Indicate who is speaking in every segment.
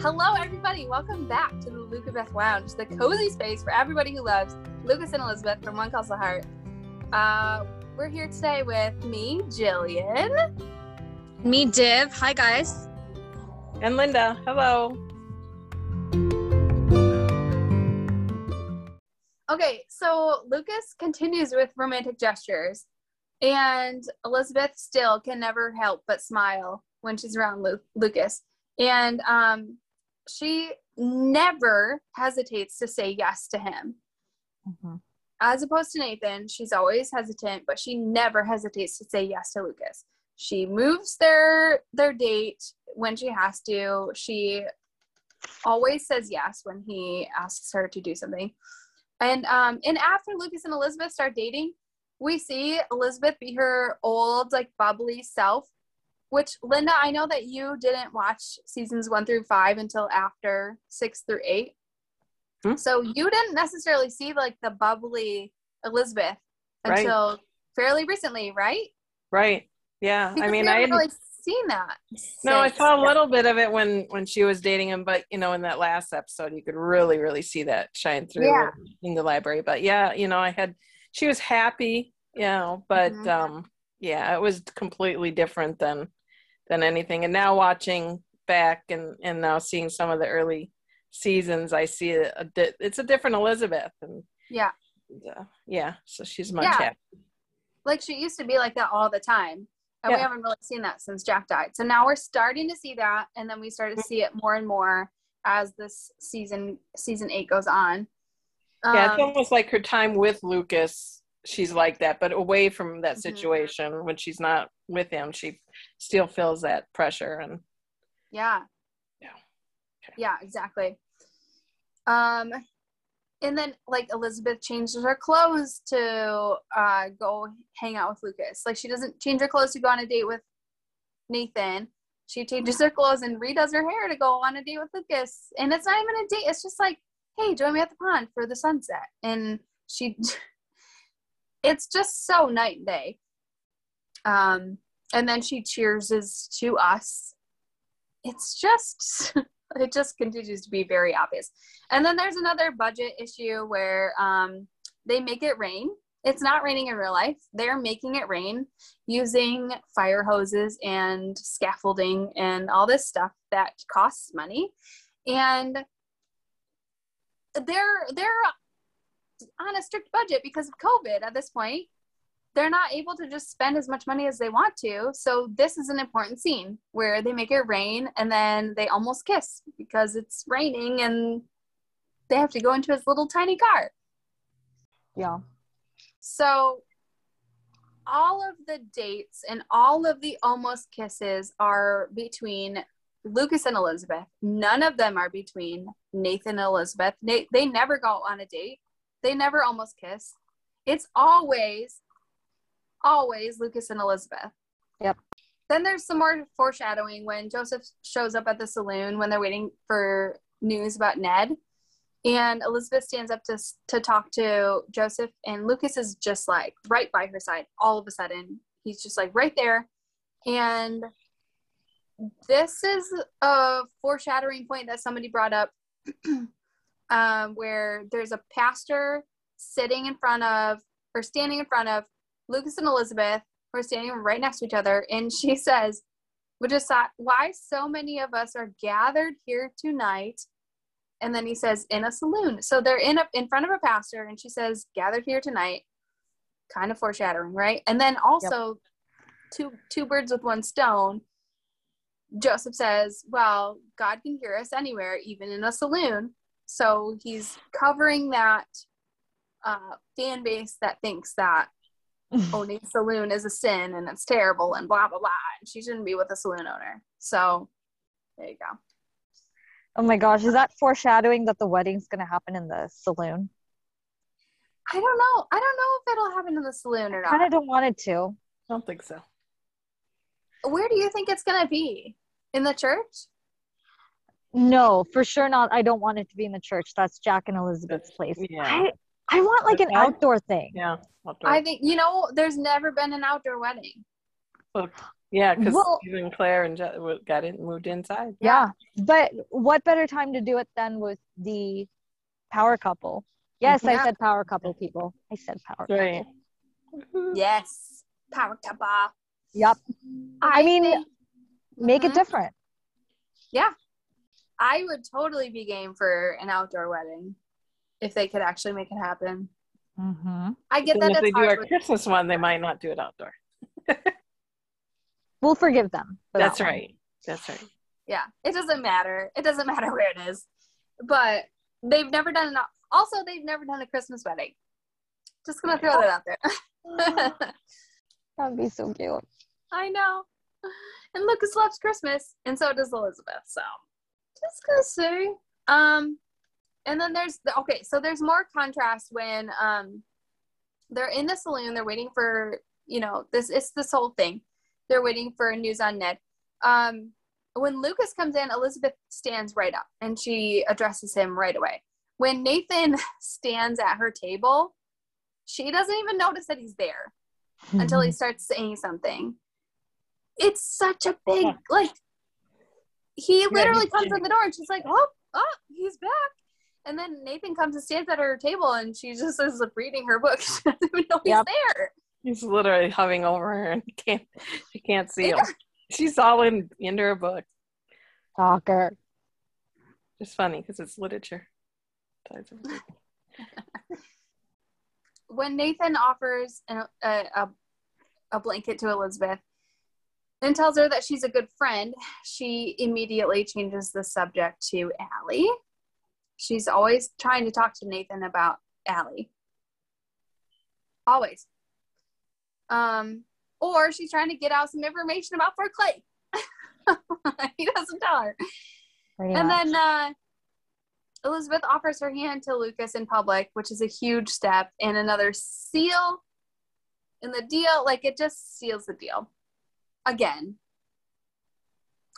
Speaker 1: Hello, everybody. Welcome back to the Luca Beth Lounge, the cozy space for everybody who loves Lucas and Elizabeth from When Calls the Heart. Uh, we're here today with me, Jillian.
Speaker 2: Me, Div. Hi, guys.
Speaker 3: And Linda. Hello.
Speaker 1: Okay, so Lucas continues with romantic gestures, and Elizabeth still can never help but smile when she's around Lu- Lucas. And um, she never hesitates to say yes to him.
Speaker 2: Mhm.
Speaker 1: As opposed to Nathan, she's always hesitant, but she never hesitates to say yes to Lucas. She moves their their date when she has to. She always says yes when he asks her to do something. And um and after Lucas and Elizabeth start dating, we see Elizabeth be her old like bubbly self. Which Linda, I know that you didn't watch seasons one through five until after six through eight.
Speaker 3: Hmm.
Speaker 1: So you didn't necessarily see like the bubbly Elizabeth
Speaker 3: Right.
Speaker 1: until fairly recently, right?
Speaker 3: Right. Yeah.
Speaker 1: Because
Speaker 3: I mean, I
Speaker 1: haven't
Speaker 3: hadn't,
Speaker 1: really seen that.
Speaker 3: no, I saw a little bit of it when when she was dating him, but you know, in that last episode, you could really, really see that shine through
Speaker 1: Yeah.
Speaker 3: in the library. But yeah, you know, I had she was happy, you know, but
Speaker 1: Mhm.
Speaker 3: um, yeah, it was completely different than than anything. And now watching back and and now seeing some of the early seasons, I see a, a di- it's a different Elizabeth, and
Speaker 1: Yeah.
Speaker 3: uh, yeah, so she's much
Speaker 1: Yeah. like she used to be like that all the time and we haven't really seen that since jack died so now we're starting to see that and then we start to see it more and more as this season season eight goes on
Speaker 3: Yeah, it's
Speaker 1: Um,
Speaker 3: almost like her time with Lucas. She's like that, but away from that
Speaker 1: Mhm.
Speaker 3: situation when she's not with him, she still feels that pressure. And
Speaker 1: yeah
Speaker 3: Yeah. Okay.
Speaker 1: yeah exactly um and then like elizabeth changes her clothes to uh go hang out with lucas like she doesn't change her clothes to go on a date with nathan she changes her clothes and redoes her hair to go on a date with lucas and it's not even a date it's just like hey join me at the pond for the sunset and she it's just so night and day. Um and then she cheerses to us. It's just it just continues to be very obvious. And then there's another budget issue where um, they make it rain. It's not raining in real life. They're making it rain using fire hoses and scaffolding and all this stuff that costs money. And they're they're on a strict budget because of covid at this point they're not able to just spend as much money as they want to. So this is an important scene where they make it rain and then they almost kiss because it's raining and they have to go into his little tiny car.
Speaker 2: Yeah.
Speaker 1: So all of the dates and all of the almost kisses are between Lucas and Elizabeth. None of them are between Nathan and Elizabeth. They, they never go on a date. They never almost kiss. It's always always Lucas and Elizabeth.
Speaker 2: Yep.
Speaker 1: Then there's some more foreshadowing when Joseph shows up at the saloon when they're waiting for news about Ned. And Elizabeth stands up to, to talk to Joseph, and Lucas is just like right by her side all of a sudden. He's just like right there. And this is a foreshadowing point that somebody brought up um, where there's a pastor sitting in front of or standing in front of Lucas and Elizabeth who are standing right next to each other, and she says, "We just thought why so many of us are gathered here tonight." And then he says, "In a saloon." So they're in a in front of a pastor, and she says, "Gathered here tonight." Kind of foreshadowing, right? And then also, two two birds with one stone. Joseph says, "Well, God can hear us anywhere, even in a saloon." So he's covering that uh, fan base that thinks that owning a saloon is a sin and it's terrible and blah blah blah and she shouldn't be with a saloon owner so there you go
Speaker 2: Oh my gosh, is that foreshadowing that the wedding's gonna happen in the saloon?
Speaker 1: i don't know i don't know if it'll happen in the saloon or not.
Speaker 2: I kinda don't want it to.
Speaker 3: I don't think so.
Speaker 1: where do you think it's gonna be in the church
Speaker 2: No, for sure not. I don't want it to be in the church. That's Jack and Elizabeth's place.
Speaker 3: Yeah.
Speaker 2: I, I want like an
Speaker 3: I-
Speaker 2: outdoor thing.
Speaker 3: Yeah. outdoor.
Speaker 1: i think you know there's never been an outdoor wedding
Speaker 3: Look, Yeah, because
Speaker 2: Well-
Speaker 3: even Claire and Je- got it moved inside.
Speaker 2: Yeah. But what better time to do it than with the power couple? Yes, I said power couple, people. I said power
Speaker 3: Right.
Speaker 2: couple.
Speaker 1: Yes. Power couple.
Speaker 2: Yep. I mean,
Speaker 1: think-
Speaker 2: Make it mm-hmm. different.
Speaker 1: I would totally be game for an outdoor wedding if they could actually make it happen.
Speaker 2: Mm-hmm.
Speaker 1: I get
Speaker 3: Then
Speaker 1: that
Speaker 3: if they
Speaker 1: it's
Speaker 3: do our
Speaker 1: hard. with-
Speaker 3: Christmas one, they might not do it outdoor.
Speaker 2: We'll forgive them. for
Speaker 3: That's
Speaker 2: that
Speaker 3: right. That's right.
Speaker 1: yeah, it doesn't matter. It doesn't matter where it is. But they've never done an also they've never done a Christmas wedding. Just gonna throw that out there.
Speaker 2: That'd be so cute.
Speaker 1: I know. And Lucas loves Christmas, and so does Elizabeth. So just gonna say. Um and then there's the okay, so there's more contrast when um they're in the saloon, they're waiting for, you know, this it's this whole thing. They're waiting for news on Ned. Um when Lucas comes in, Elizabeth stands right up and she addresses him right away. When Nathan stands at her table, she doesn't even notice that he's there until he starts saying something. It's such a big like he literally
Speaker 3: he's
Speaker 1: comes
Speaker 3: kidding.
Speaker 1: in the door and she's like, Oh, oh, he's back. And then Nathan comes and stands at her table and she just is reading her book. She doesn't even know he's there.
Speaker 3: He's literally hovering over her and can't she can't see him. She's all in into her book.
Speaker 2: Talker.
Speaker 3: Just funny because it's literature.
Speaker 1: When Nathan offers an, a, a, a blanket to Elizabeth and tells her that she's a good friend, she immediately changes the subject to Allie. She's always trying to talk to Nathan about Allie. Always. Um, or she's trying to get out some information about Fort Clay. he doesn't tell her.
Speaker 2: Pretty
Speaker 1: And
Speaker 2: much.
Speaker 1: then uh, Elizabeth offers her hand to Lucas in public, which is a huge step and another seal in the deal. Like it just seals the deal again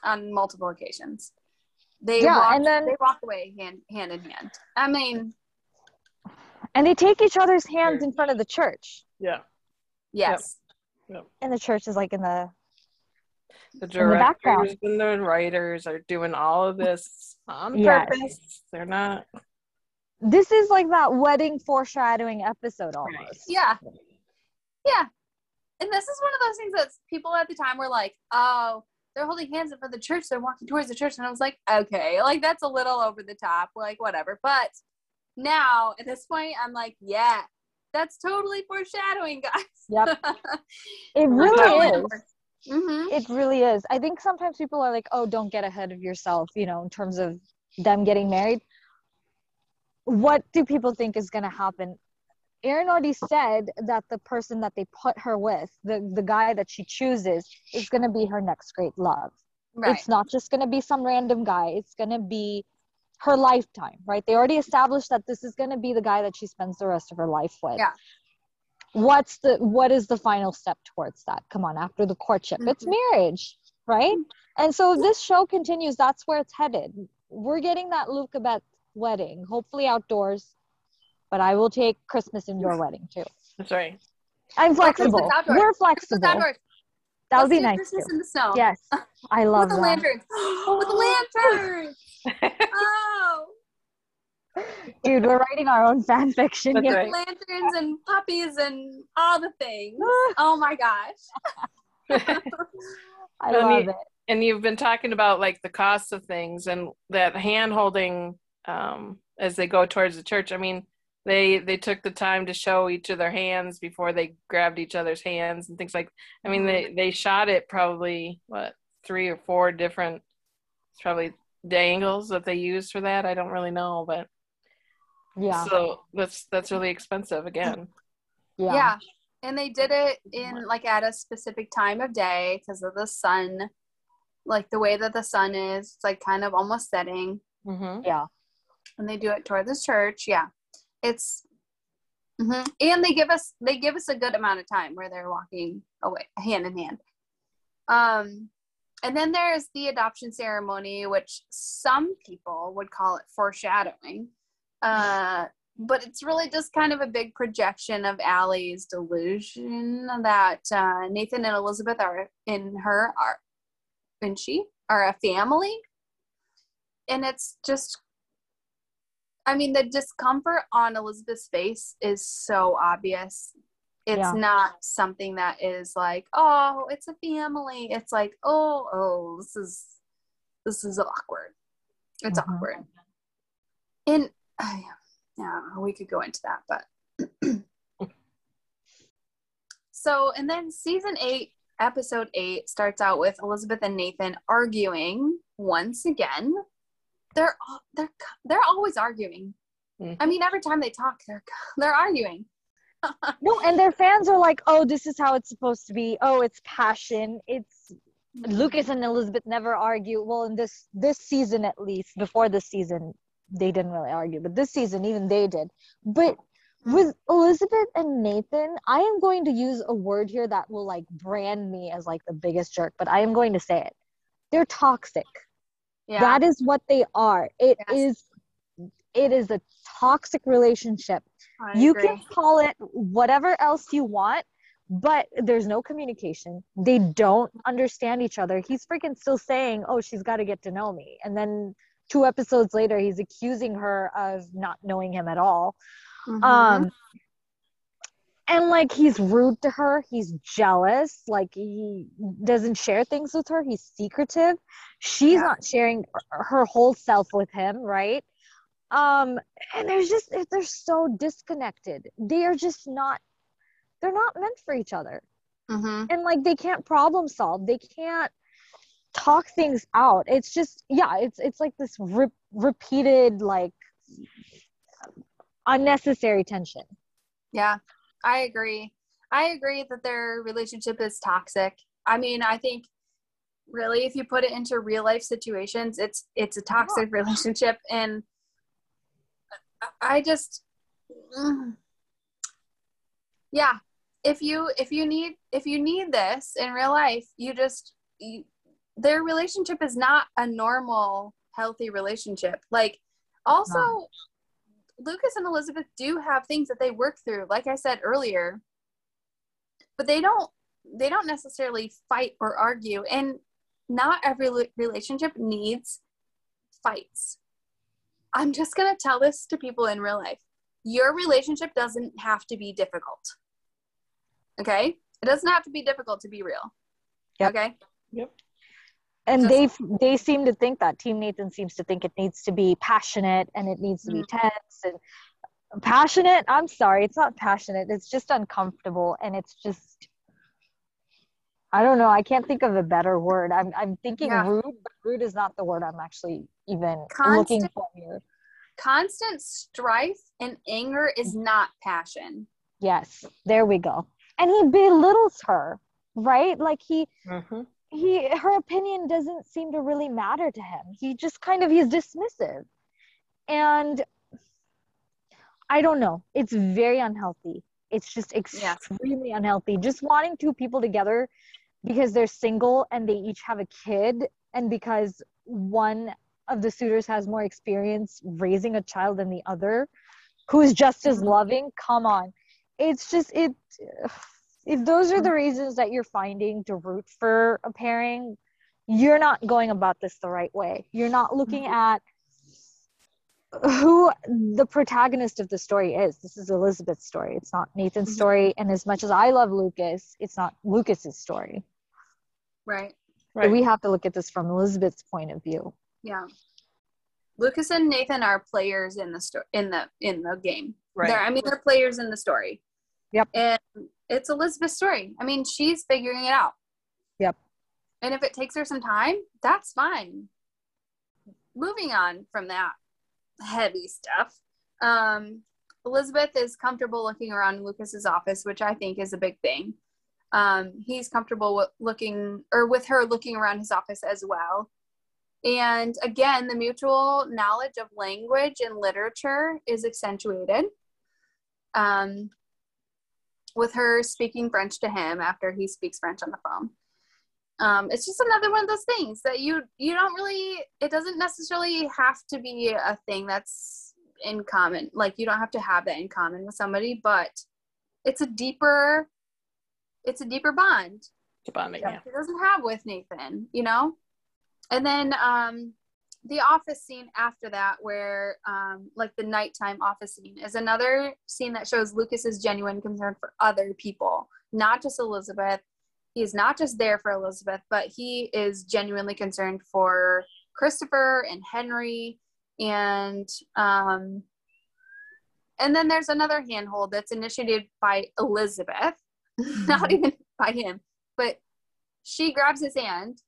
Speaker 1: on multiple occasions. They
Speaker 2: Yeah,
Speaker 1: walk,
Speaker 2: and then-
Speaker 1: they walk away hand hand in hand. I mean,
Speaker 2: and they take each other's hands in front of the church.
Speaker 3: Yeah.
Speaker 1: yes,
Speaker 2: And the church is like in the
Speaker 3: The
Speaker 2: the
Speaker 3: directors and the writers are doing all of this on
Speaker 2: Yes.
Speaker 3: purpose. They're not
Speaker 2: this is like that wedding foreshadowing episode almost.
Speaker 1: yeah, yeah. And this is one of those things that people at the time were like, "Oh, they're holding hands in front of the church. They're walking towards the church," and I was like, "Okay, like that's a little over the top. Like whatever." But now at this point, I'm like, "Yeah, that's totally foreshadowing, guys."
Speaker 2: Yep. It really is.
Speaker 1: Mm-hmm.
Speaker 2: It really is. I think sometimes people are like, oh, don't get ahead of yourself, you know, in terms of them getting married. What do people think is going to happen? Erin already said that the person that they put her with, the, the guy that she chooses, is going to be her next great love.
Speaker 1: Right.
Speaker 2: It's not just going to be some random guy, it's going to be her lifetime, right? They already established that this is going to be the guy that she spends the rest of her life with.
Speaker 1: Yeah.
Speaker 2: What's the what is the final step towards that? Come on, after the courtship, it's mm-hmm. marriage, right? Mm-hmm. And so this show continues, that's where it's headed. We're getting that Luca Beth wedding, hopefully outdoors, but I will take Christmas indoor wedding too.
Speaker 3: that's right.
Speaker 2: I'm
Speaker 1: Or Christmas
Speaker 2: flexible. We're flexible.
Speaker 1: outdoors.
Speaker 2: That would be
Speaker 1: do
Speaker 2: nice
Speaker 1: Christmas
Speaker 2: too.
Speaker 1: in the snow.
Speaker 2: Yes, I love
Speaker 1: with the lanterns. with the lanterns. oh,
Speaker 2: Dude, we're writing our own fan fiction
Speaker 3: That's
Speaker 2: here.
Speaker 3: right.
Speaker 1: lanterns and puppies and all the things. Oh my gosh.
Speaker 2: I
Speaker 3: Well,
Speaker 2: love
Speaker 3: you-
Speaker 2: it.
Speaker 3: and you've been talking about like the cost of things and that hand holding um, as they go towards the church. I mean, they they took the time to show each of their hands before they grabbed each other's hands and things like. I mean, they they shot it probably what three or four different, it's probably the angles that they used for that. I don't really know, but
Speaker 2: Yeah.
Speaker 3: so that's that's really expensive again.
Speaker 2: yeah.
Speaker 1: Yeah. And they did it in like at a specific time of day because of the sun. Like the way that the sun is, it's like kind of almost setting.
Speaker 3: hmm
Speaker 2: Yeah.
Speaker 1: And they do it toward the church. Yeah. It's mhm. and they give us they give us a good amount of time where they're walking away hand in hand. Um and then there's the adoption ceremony, which some people would call it foreshadowing. Uh but it's really just kind of a big projection of Allie's delusion that uh, Nathan and Elizabeth are in her are and she are a family. And it's just I mean the discomfort on Elizabeth's face is so obvious. It's
Speaker 2: Yeah.
Speaker 1: not something that is like, oh, it's a family. It's like, oh, oh, this is this is awkward. It's
Speaker 2: Mhm.
Speaker 1: awkward. And uh, yeah, we could go into that, but so and then season eight, episode eight starts out with Elizabeth and Nathan arguing once again. They're they're they're always arguing.
Speaker 3: Mhm.
Speaker 1: I mean, every time they talk, they're they're arguing.
Speaker 2: No, and their fans are like, oh, this is how it's supposed to be. Oh, it's passion. It's Lucas and Elizabeth never argue. Well, in this this season at least, before this season, they didn't really argue, but this season even they did. But with Elizabeth and Nathan, I am going to use a word here that will like brand me as like the biggest jerk, but I am going to say it. They're toxic.
Speaker 1: Yeah,
Speaker 2: That is what they are. It
Speaker 1: Yes.
Speaker 2: is it is a toxic relationship
Speaker 1: I
Speaker 2: you
Speaker 1: agree.
Speaker 2: can call it whatever else you want but there's no communication they don't understand each other he's freaking still saying oh she's got to get to know me and then two episodes later he's accusing her of not knowing him at all
Speaker 1: Mhm.
Speaker 2: um and like he's rude to her. He's jealous. Like he doesn't share things with her. He's secretive. She's
Speaker 1: Yeah.
Speaker 2: not sharing her whole self with him right? Um and there's just they're so disconnected. They are just not they're not meant for each other.
Speaker 1: Mhm.
Speaker 2: and like they can't problem solve. They can't talk things out. It's just yeah it's it's like this re- repeated like unnecessary tension.
Speaker 1: Yeah, I agree. I agree that their relationship is toxic. I mean, I think really if you put it into real life situations, it's it's a toxic relationship and I just mm. yeah, if you if you need if you need this in real life, you just you, their relationship is not a normal healthy relationship. Like also Lucas and Elizabeth do have things that they work through, like I said earlier, but they don't they don't necessarily fight or argue, and not every relationship needs fights. I'm just gonna tell this to people in real life. Your relationship doesn't have to be difficult. Okay, it doesn't have to be difficult to be real. Okay?
Speaker 2: Yep.
Speaker 1: Okay.
Speaker 2: And they they seem to think that team nathan seems to think it needs to be passionate and it needs to be
Speaker 1: Mm-hmm.
Speaker 2: tense and passionate i'm sorry it's not passionate it's just uncomfortable and it's just i don't know i can't think of a better word i'm, I'm thinking
Speaker 1: Yeah.
Speaker 2: rude but rude is not the word i'm actually even
Speaker 1: Constant-
Speaker 2: looking for here
Speaker 1: Constant strife and anger is not passion.
Speaker 2: yes there we go and he belittles her right like he
Speaker 3: Mhm.
Speaker 2: He her opinion doesn't seem to really matter to him. He just kind of he's dismissive. And i don't know. It's very unhealthy. It's just
Speaker 1: Yeah.
Speaker 2: extremely unhealthy. Just wanting two people together because they're single and they each have a kid and because one of the suitors has more experience raising a child than the other who is just as
Speaker 1: Mhm.
Speaker 2: loving come on. It's just it if those are the reasons that you're finding to root for a pairing you're not going about this the right way you're not looking at who the protagonist of the story is this is elizabeth's story it's not nathan's
Speaker 1: Mhm.
Speaker 2: story and as much as i love lucas it's not lucas's story
Speaker 1: Right.
Speaker 2: So
Speaker 3: Right.
Speaker 2: we have to look at this from elizabeth's point of view
Speaker 1: Yeah. Lucas and Nathan are players in the story in the in the game.
Speaker 3: Right.
Speaker 1: They're, I mean, they're players in the story.
Speaker 2: Yep.
Speaker 1: And it's Elizabeth's story. I mean, she's figuring it out.
Speaker 2: Yep.
Speaker 1: And if it takes her some time, that's fine. Moving on from that heavy stuff. Um, Elizabeth is comfortable looking around Lucas's office, which I think is a big thing. Um, he's comfortable with looking or with her looking around his office as well. And again, the mutual knowledge of language and literature is accentuated. Um, with her speaking French to him after he speaks French on the phone. Um, it's just another one of those things that you you don't really. It doesn't necessarily have to be a thing that's in common. Like you don't have to have that in common with somebody, but it's a deeper it's a deeper bond.
Speaker 3: Bonding, yeah.
Speaker 1: He doesn't have with Nathan, you know? And then um the office scene after that where um like the nighttime office scene is another scene that shows Lucas's genuine concern for other people, not just Elizabeth. He's not just there for Elizabeth, but he is genuinely concerned for Christopher and Henry and um and then there's another handhold that's initiated by Elizabeth, not even by him, but she grabs his hand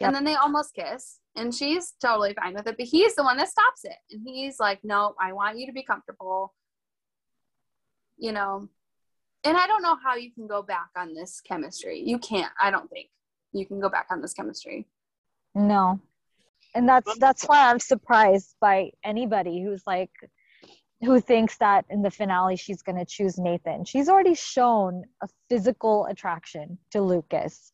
Speaker 2: Yep.
Speaker 1: and then they almost kiss and she's totally fine with it, but he's the one that stops it. And he's like, No, I want you to be comfortable. You know. And I don't know how you can go back on this chemistry. You can't, I don't think you can go back on this chemistry.
Speaker 2: No. And that's that's why I'm surprised by anybody who's like who thinks that in the finale she's going to choose Nathan. She's already shown a physical attraction to Lucas.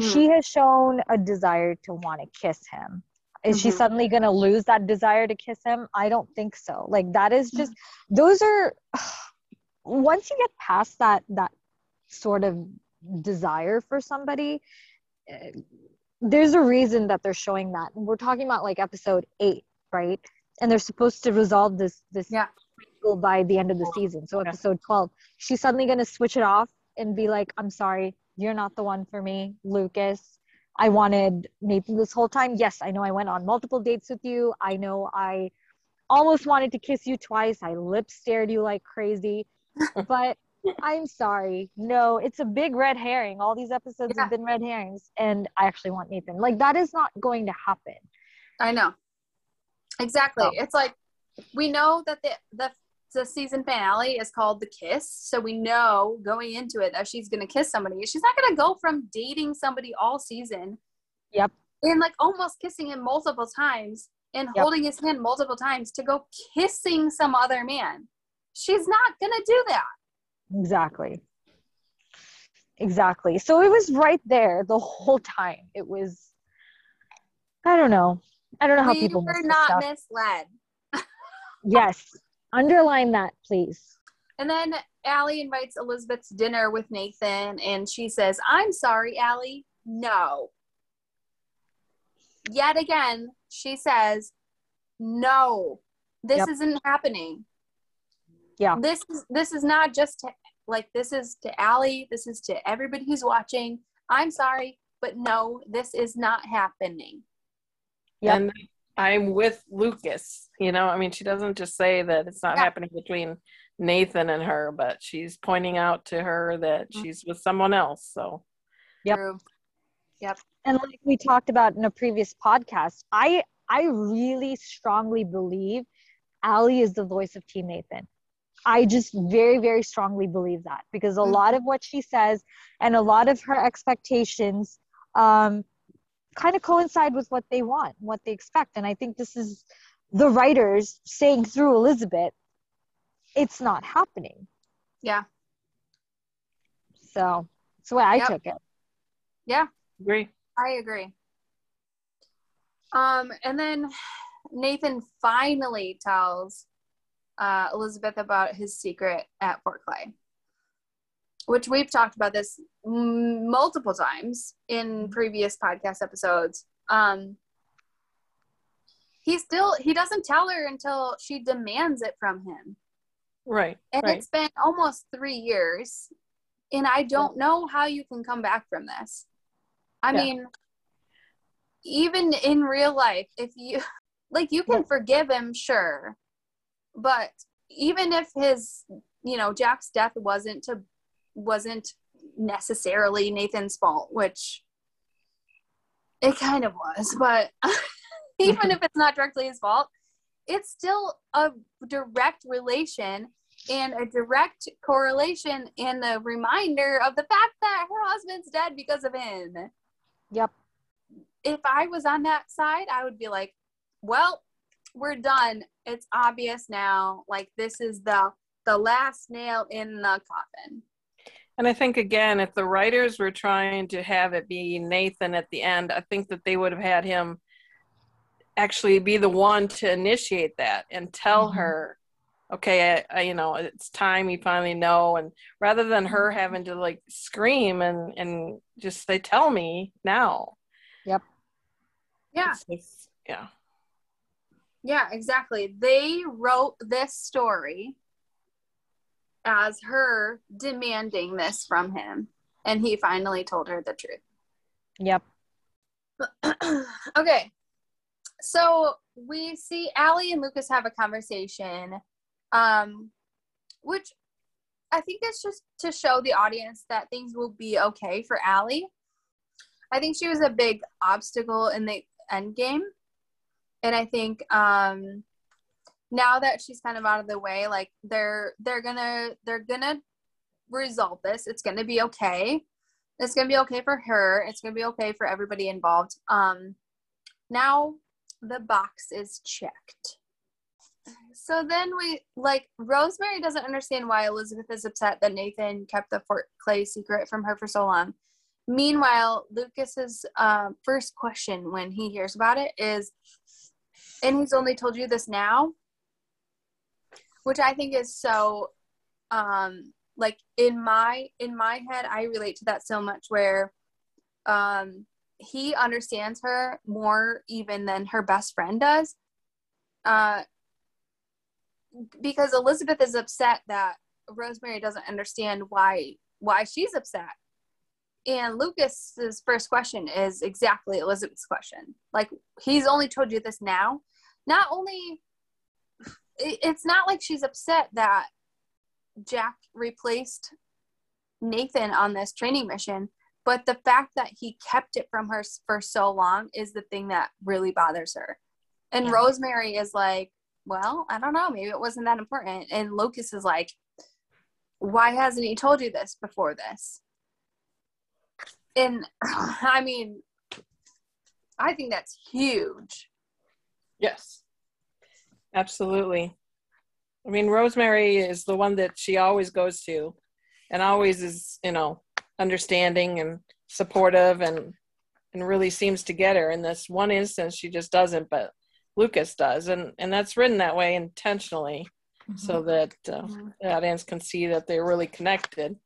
Speaker 2: She has shown a desire to want to kiss him. Is she
Speaker 1: Mhm.
Speaker 2: suddenly going to lose that desire to kiss him? I don't think so. Like that is just those are once you get past that that sort of desire for somebody eh, there's a reason that they're showing that And we're talking about like episode 8 right and they're supposed to resolve this this
Speaker 1: Yeah.
Speaker 2: By the end of the season. So episode 12 she's suddenly going to switch it off and be like i'm sorry you're not the one for me lucas. I wanted nathan this whole time. Yes i know i went on multiple dates with you. I know i almost wanted to kiss you twice. I lip stared you like crazy. But i'm sorry. No it's a big red herring. All these episodes
Speaker 1: Yeah.
Speaker 2: have been red herrings and i actually want nathan. Like that is not going to happen.
Speaker 1: I know. Exactly. It's like we know that the, the the season finale is called The Kiss, so we know going into it that she's gonna kiss somebody. She's not gonna go from dating somebody all season.
Speaker 2: Yep.
Speaker 1: And like almost kissing him multiple times and
Speaker 2: Yep.
Speaker 1: holding his hand multiple times to go kissing some other man. She's not gonna do that.
Speaker 2: Exactly. Exactly. So it was right there the whole time. It was I don't know. I don't know how
Speaker 1: we
Speaker 2: people
Speaker 1: were not misled.
Speaker 2: Yes. Underline that, please.
Speaker 1: And then Allie invites Elizabeth to dinner with Nathan, and she says, I'm sorry, Allie. No. Yet again, she says, No, this
Speaker 2: Yep.
Speaker 1: isn't happening.
Speaker 2: Yeah.
Speaker 1: This is this is not just to, like this is to Allie, this is to everybody who's watching. I'm sorry, but no, this is not happening.
Speaker 2: Yep.
Speaker 3: And I'm with Lucas. You know, I mean, she doesn't just say that it's not
Speaker 1: Yeah.
Speaker 3: happening between Nathan and her, but she's pointing out to her that
Speaker 1: Mhm.
Speaker 3: she's with someone else. So,
Speaker 2: Yep.
Speaker 1: True.
Speaker 2: and like we talked about in a previous podcast i i really strongly believe Allie is the voice of team nathan i just very very strongly believe that because a
Speaker 1: Mhm.
Speaker 2: lot of what she says and a lot of her expectations um kind of coincide with what they want what they expect and i think this is the writers saying through elizabeth it's not happening
Speaker 1: Yeah.
Speaker 2: so that's the way i
Speaker 1: Yep.
Speaker 2: took it
Speaker 1: Yeah.
Speaker 3: agree.
Speaker 1: I agree. Um, and then Nathan finally tells uh, Elizabeth about his secret at Fort Clay, which we've talked about this m- multiple times in previous podcast episodes. Um, he still he doesn't tell her until she demands it from him,
Speaker 3: Right.
Speaker 1: and
Speaker 3: right.
Speaker 1: it's been almost three years, and I don't know how you can come back from this. I
Speaker 3: Yeah.
Speaker 1: mean, even in real life, if you like, you can forgive him, sure, but even if his, you know, Jack's death wasn't to wasn't necessarily Nathan's fault, which it kind of was, but even if it's not directly his fault, it's still a direct relation and a direct correlation and a reminder of the fact that her husband's dead because of him.
Speaker 2: yep
Speaker 1: If I was on that side, I would be like, well, we're done. It's obvious now. Like this is the the last nail in the coffin.
Speaker 3: And I think again, if the writers were trying to have it be Nathan at the end, I think that they would have had him actually be the one to initiate that and tell
Speaker 2: Mhm.
Speaker 3: her okay, I, I, you know, it's time you finally know. And rather than her
Speaker 2: Mm-hmm.
Speaker 3: having to like scream and, and just they tell me now.
Speaker 2: Yep.
Speaker 1: Yeah.
Speaker 3: Just- yeah.
Speaker 1: Yeah, exactly. They wrote this story as her demanding this from him, and he finally told her the truth.
Speaker 2: Yep.
Speaker 1: okay. So we see Allie and Lucas have a conversation, um, which I think it's just to show the audience that things will be okay for Allie. I think she was a big obstacle in the end game. And I think um now that she's kind of out of the way, like they're they're gonna they're gonna resolve this. It's gonna be okay. It's gonna be okay for her. It's gonna be okay for everybody involved. Um now the box is checked. So then we like Rosemary doesn't understand why Elizabeth is upset that Nathan kept the Fort Clay secret from her for so long. Meanwhile, Lucas's uh, first question when he hears about it is, and he's only told you this now, which I think is so, um, like in my in my head, I relate to that so much where, um, he understands her more even than her best friend does, uh, because Elizabeth is upset that Rosemary doesn't understand why why she's upset and Lucas's first question is exactly Elizabeth's question. Like he's only told you this now. Not only it's not like she's upset that Jack replaced Nathan on this training mission, but the fact that he kept it from her for so long is the thing that really bothers her. And
Speaker 4: Yeah.
Speaker 1: Rosemary is like, well, I don't know, maybe it wasn't that important. And Lucas is like, why hasn't he told you this before this? and I mean, I think that's huge.
Speaker 3: Yes. Absolutely. I mean, Rosemary is the one that she always goes to and always is, you know, understanding and supportive and and really seems to get her. In this one instance she just doesn't, but Lucas does. And and that's written that way intentionally so that uh, the audience can see that they're really connected,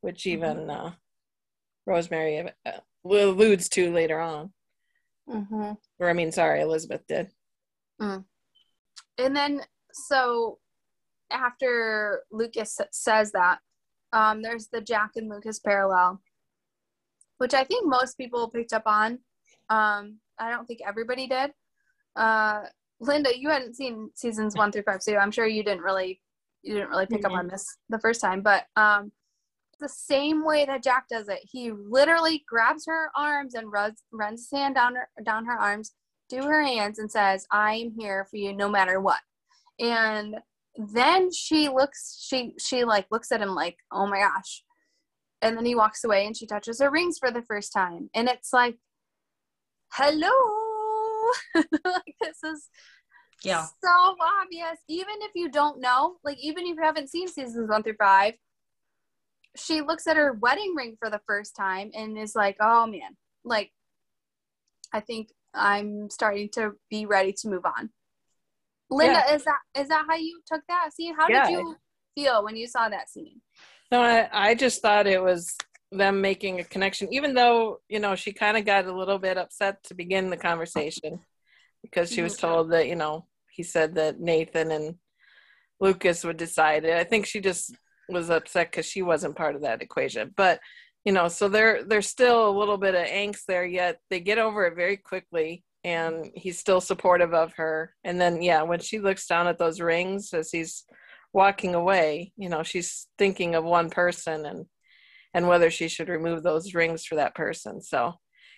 Speaker 3: which even uh, Rosemary uh, alludes to later on.
Speaker 1: Mm-hmm.
Speaker 3: Or I mean, sorry, Elizabeth did.
Speaker 1: And then, so after Lucas says that, um, there's the Jack and Lucas parallel, which I think most people picked up on. Um, I don't think everybody did. Uh, Linda, you hadn't seen seasons one through five, so I'm sure you didn't really you didn't really pick up
Speaker 3: Mhm.
Speaker 1: on this the first time. But um, the same way that Jack does it, he literally grabs her arms and runs runs his hand down her down her arms to her hands and says, "I am here for you, no matter what." And then she looks, she she like looks at him like, "Oh my gosh!" And then he walks away, and she touches her rings for the first time, and it's like, "Hello!" like this is
Speaker 4: Yeah.
Speaker 1: so obvious. Even if you don't know, like even if you haven't seen seasons one through five, she looks at her wedding ring for the first time and is like, "Oh man!" Like, I think I'm starting to be ready to move on. Linda, is that is that how you took that scene? How
Speaker 3: Yeah.
Speaker 1: did you feel when you saw that scene?
Speaker 3: No, I, I just thought it was them making a connection, even though, you know, she kind of got a little bit upset to begin the conversation because she was
Speaker 1: Mhm.
Speaker 3: told that, you know, he said that Nathan and Lucas would decide it. I think she just was upset because she wasn't part of that equation. But, you know, so there there's still a little bit of angst there, yet they get over it very quickly and he's still supportive of her. And then yeah, when she looks down at those rings as he's walking away, you know, she's thinking of one person and and whether she should remove those rings for that person. So,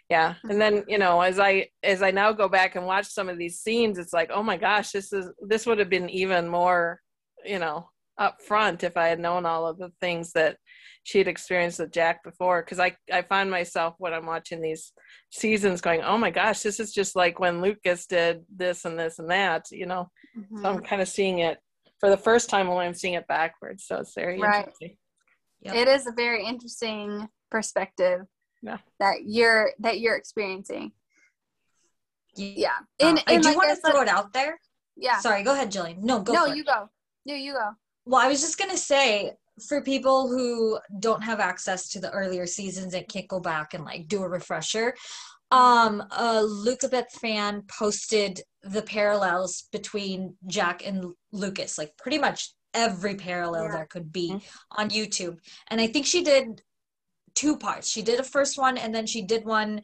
Speaker 3: yeah. And then, you know, as I as I now go back and watch some of these scenes, it's like, "Oh my gosh, this is this would have been even more, you know, up front if I had known all of the things that she had experienced with Jack before because I I find myself when I'm watching these seasons going, "Oh my gosh, this is just like when Lucas did this and this and that," you know. So I'm kind of seeing it for the first time when I'm seeing it backwards. So it's very
Speaker 1: Right.
Speaker 3: interesting.
Speaker 4: Yep.
Speaker 1: It is a very interesting perspective
Speaker 3: Yeah.
Speaker 1: that you're that you're experiencing.
Speaker 4: Yeah.
Speaker 1: Yeah,
Speaker 4: Uh,
Speaker 1: and,
Speaker 4: I do
Speaker 1: like
Speaker 4: want to throw it out there.
Speaker 1: Yeah,
Speaker 4: Sorry, go ahead, Jillian. No, go
Speaker 1: no,
Speaker 4: for
Speaker 1: you
Speaker 4: it.
Speaker 1: go. No, you go.
Speaker 2: Well, I was just gonna say for people who don't have access to the earlier seasons and can't go back and like do a refresher, um, a Lucabeth fan posted the parallels between Jack and Lucas, like pretty much every parallel
Speaker 1: Yeah.
Speaker 2: there could be
Speaker 3: Mhm.
Speaker 2: on YouTube. And I think she did two parts. She did a first one and then she did one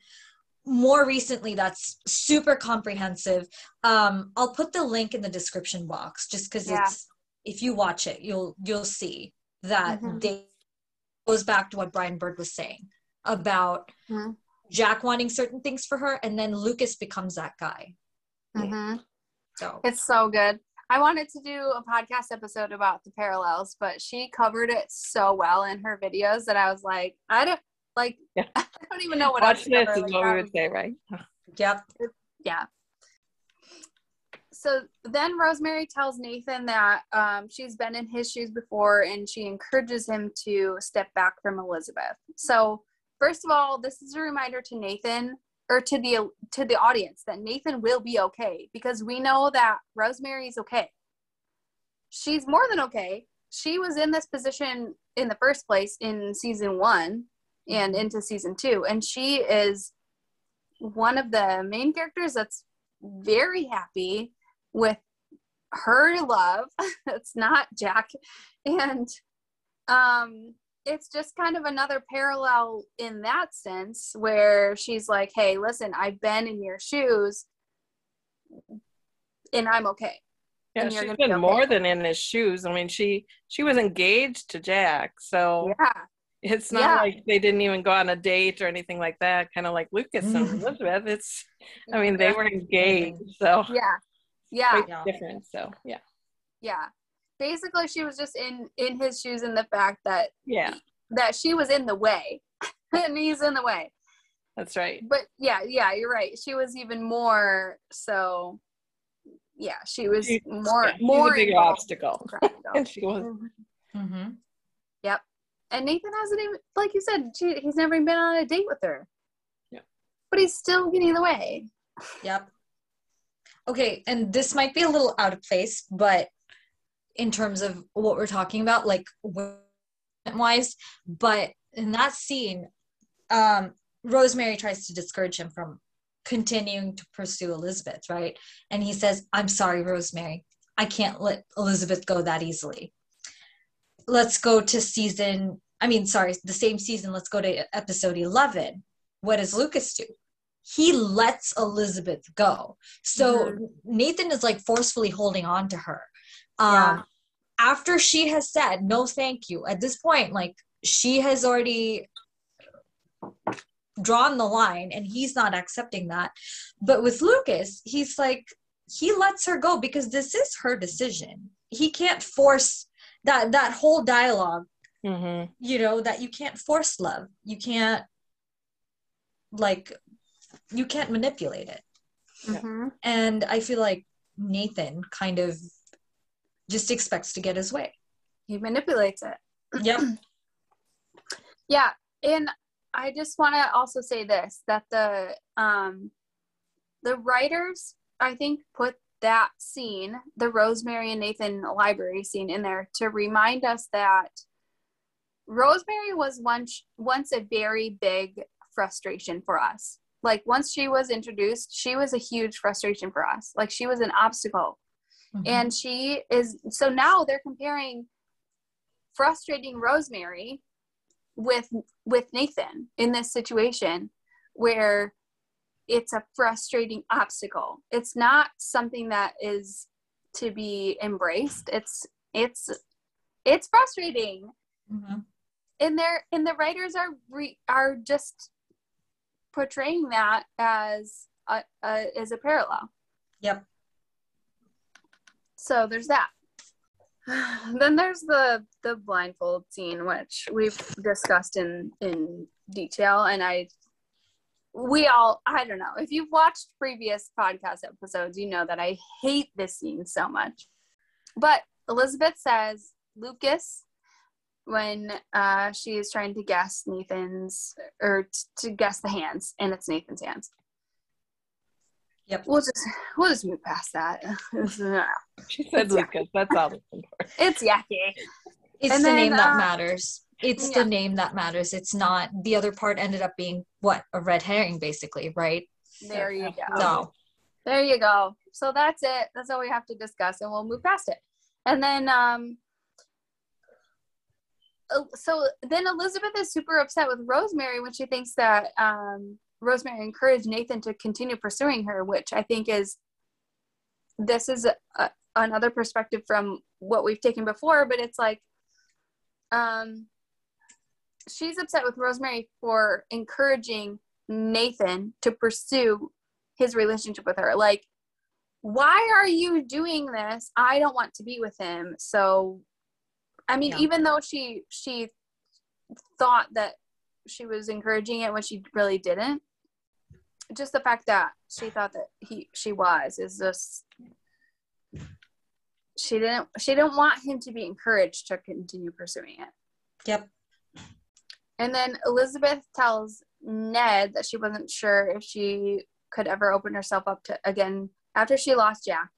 Speaker 2: more recently that's super comprehensive. Um, I'll put the link in the description box just because
Speaker 1: Yeah.
Speaker 2: it's if you watch it, you'll you'll see that
Speaker 1: Mhm.
Speaker 2: they goes back to what Brian Bird was saying about
Speaker 1: Mhm.
Speaker 2: Jack wanting certain things for her, and then Lucas becomes that guy.
Speaker 1: Mhm.
Speaker 2: So
Speaker 1: It's so good. I wanted to do a podcast episode about the parallels, but she covered it so well in her videos that I was like, I don't like.
Speaker 3: Yeah.
Speaker 1: I don't even know what
Speaker 3: Watch
Speaker 1: else
Speaker 3: this
Speaker 1: cover.
Speaker 3: is
Speaker 1: Like,
Speaker 3: what we would say, right?
Speaker 2: yep.
Speaker 1: yeah. So then Rosemary tells Nathan that um, she's been in his shoes before and she encourages him to step back from Elizabeth. So, first of all, this is a reminder to Nathan or to the to the audience that Nathan will be okay because we know that Rosemary's okay. She's more than okay. She was in this position in the first place in season 1 and into season 2 and she is one of the main characters that's very happy with her love. it's not Jack. And um it's just kind of another parallel in that sense where she's like, "Hey, listen, I've been in your shoes and I'm okay."
Speaker 3: Yeah, she's
Speaker 1: gonna be
Speaker 3: been
Speaker 1: okay.
Speaker 3: more than in his shoes. I mean, she she was engaged to Jack, so
Speaker 1: Yeah.
Speaker 3: it's not
Speaker 1: Yeah.
Speaker 3: like they didn't even go on a date or anything like that. Kind of like Lucas and Elizabeth. It's, I mean, they were engaged, so
Speaker 1: Yeah. Yeah.
Speaker 3: quite
Speaker 2: Yeah.
Speaker 3: different. So yeah,
Speaker 1: Yeah. Basically, she was just in in his shoes in the fact that
Speaker 3: yeah,
Speaker 1: that she was in the way and he's in the way.
Speaker 3: that's right.
Speaker 1: but yeah yeah you're right she was even more so yeah she was
Speaker 3: She-
Speaker 1: more
Speaker 3: Yeah,
Speaker 1: more
Speaker 3: a bigger obstacle,
Speaker 1: in the crowd,
Speaker 3: and she was.
Speaker 2: Mm-hmm. Yep.
Speaker 1: And nathan hasn't even like you said she, he's never even been on a date with her
Speaker 3: Yeah.
Speaker 1: but he's still getting in the way
Speaker 2: Yep. Okay, and this might be a little out of place, but in terms of what we're talking about, like wise, but in that scene, um, Rosemary tries to discourage him from continuing to pursue Elizabeth, right? And he says, I'm sorry, Rosemary. I can't let Elizabeth go that easily. Let's go to season, I mean, sorry, the same season. Let's go to episode 11. What does Lucas do? He lets Elizabeth go. So Nathan is like forcefully holding on to her. Um,
Speaker 1: Yeah.
Speaker 2: After she has said, no, thank you, at this point, like she has already drawn the line and he's not accepting that. But with Lucas, he's like, he lets her go because this is her decision. He can't force that that whole dialogue,
Speaker 3: hmm
Speaker 2: you know, that you can't force love. You can't like you can't manipulate it.
Speaker 3: Yeah.
Speaker 1: Mhm.
Speaker 2: And I feel like Nathan kind of just expects to get his way.
Speaker 1: he manipulates it
Speaker 2: Yep.
Speaker 1: yeah and i just want to also say this that the um the writers i think put that scene the rosemary and nathan library scene in there to remind us that rosemary was once once a very big frustration for us like once she was introduced she was a huge frustration for us. Like she was an obstacle. And she is so now they're comparing frustrating rosemary with with nathan in this situation where it's a frustrating obstacle. It's not something that is to be embraced. It's it's it's frustrating.
Speaker 2: Mhm.
Speaker 1: and they're and the writers are re, are just portraying that as a, a as a parallel.
Speaker 2: Yep.
Speaker 1: so there's that. Then there's the the blindfold scene which we've discussed in in detail and i we all i don't know. If you've watched previous podcast episodes you know that i hate this scene so much. But elizabeth says lucas when uh, she is trying to guess nathan's or t- to guess the hands and it's nathan's hands
Speaker 4: Yep.
Speaker 1: We'll just we'll just move past that. It's,
Speaker 3: She said
Speaker 1: It's
Speaker 3: Lucas. That's all.
Speaker 1: it's yucky.
Speaker 4: It's
Speaker 1: And
Speaker 4: the
Speaker 1: then,
Speaker 4: name that
Speaker 1: uh,
Speaker 4: matters. It's
Speaker 1: yeah.
Speaker 4: the name that matters. It's not the other part ended up being what? A red herring basically, right?
Speaker 1: There you go.
Speaker 4: So
Speaker 1: There you go. So that's it. That's all we have to discuss, and we'll move past it. And then, um, so then Elizabeth is super upset with Rosemary when she thinks that um, Rosemary encouraged Nathan to continue pursuing her, which I think is this is a, another perspective from what we've taken before, but it's like, um, she's upset with Rosemary for encouraging Nathan to pursue his relationship with her. Like, why are you doing this? I don't want to be with him. So, I mean,
Speaker 4: Yeah.
Speaker 1: even though she she thought that she was encouraging it when she really didn't, just the fact that she thought that he she was is just she didn't she didn't want him to be encouraged to continue pursuing it.
Speaker 4: Yep.
Speaker 1: And then Elizabeth tells Ned that she wasn't sure if she could ever open herself up to again after she lost Jack.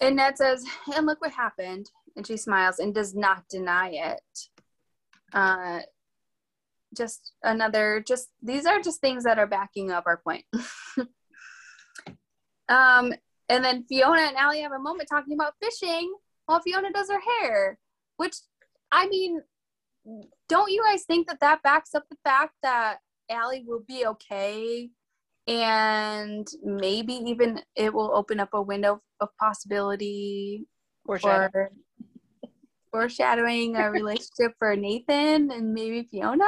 Speaker 1: And Ned says, and look what happened. And she smiles and does not deny it. Uh, just another, just these are just things that are backing up our point. um, and then Fiona and Allie have a moment talking about fishing while Fiona does her hair, which I mean, don't you guys think that that backs up the fact that Allie will be okay and maybe even it will open up a window of possibility
Speaker 3: Foreshadow.
Speaker 1: For foreshadowing a relationship for Nathan and maybe Fiona?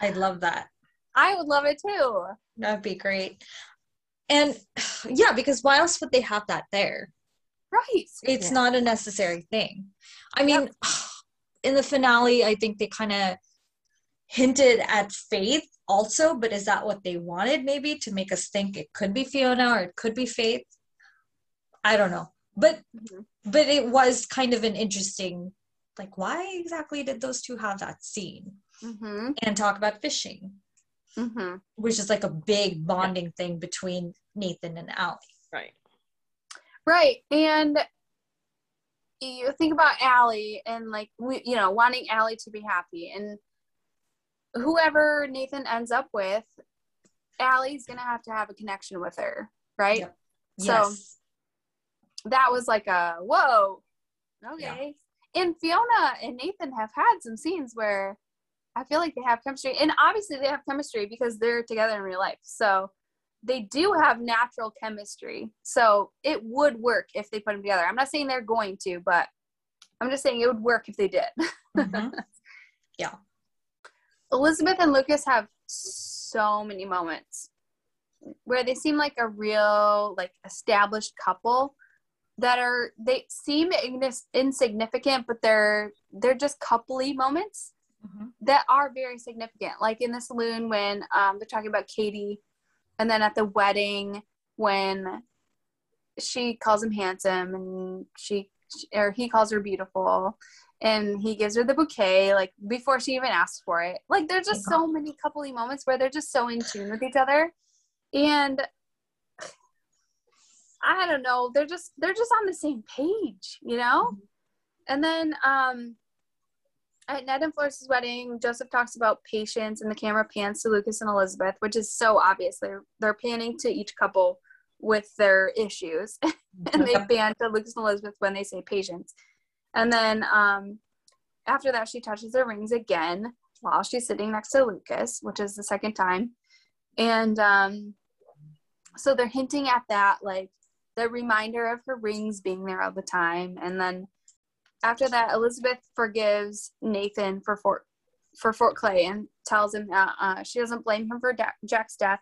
Speaker 4: I'd love that.
Speaker 1: I would love it too.
Speaker 4: That'd be great. And yeah, because why else would they have that there?
Speaker 1: Right.
Speaker 4: It's
Speaker 3: Yeah.
Speaker 4: not a necessary thing. I mean, in the finale, I think they kind of hinted at Faith also, but is that what they wanted maybe to make us think it could be Fiona or it could be Faith? I don't know. But
Speaker 1: Mhm.
Speaker 4: but it was kind of an interesting like why exactly did those two have that scene
Speaker 1: Mm-hmm.
Speaker 4: and talk about fishing,
Speaker 1: Mm-hmm.
Speaker 4: which is like a big bonding thing between Nathan and Allie.
Speaker 3: Right.
Speaker 1: Right. And you think about Allie and like we you know, wanting Allie to be happy and whoever Nathan ends up with, Allie's gonna have to have a connection with her, right?
Speaker 4: Yep.
Speaker 1: So
Speaker 4: Yes.
Speaker 1: That was like a whoa, okay. And Fiona and Nathan have had some scenes where I feel like they have chemistry, and obviously they have chemistry because they're together in real life. So they do have natural chemistry. So it would work if they put them together. I'm not saying they're going to, but I'm just saying it would work if they did.
Speaker 4: Mhm.
Speaker 1: Elizabeth and Lucas have so many moments where they seem like a real like established couple that are they seem ignis- insignificant but they're they're just coupley moments
Speaker 4: Mhm.
Speaker 1: that are very significant. Like in the saloon when um, they're talking about katie and then at the wedding when she calls him handsome and she or he calls her beautiful and he gives her the bouquet like before she even asks for it. Like there's just so many coupley moments where they're just so in tune with each other. And i don't know they're just they're just on the same page you know and then um at Ned and Florence's wedding, Joseph talks about patience, and the camera pans to Lucas and Elizabeth, which is so obvious. They're they're panning to each couple with their issues, and they pan to Lucas and Elizabeth when they say patience. And then um, after that, she touches their rings again while she's sitting next to Lucas, which is the second time. And um, so they're hinting at that, like the reminder of her rings being there all the time. And then after that, Elizabeth forgives Nathan for Fort for Fort Clay and tells him that uh, she doesn't blame him for da- Jack's death,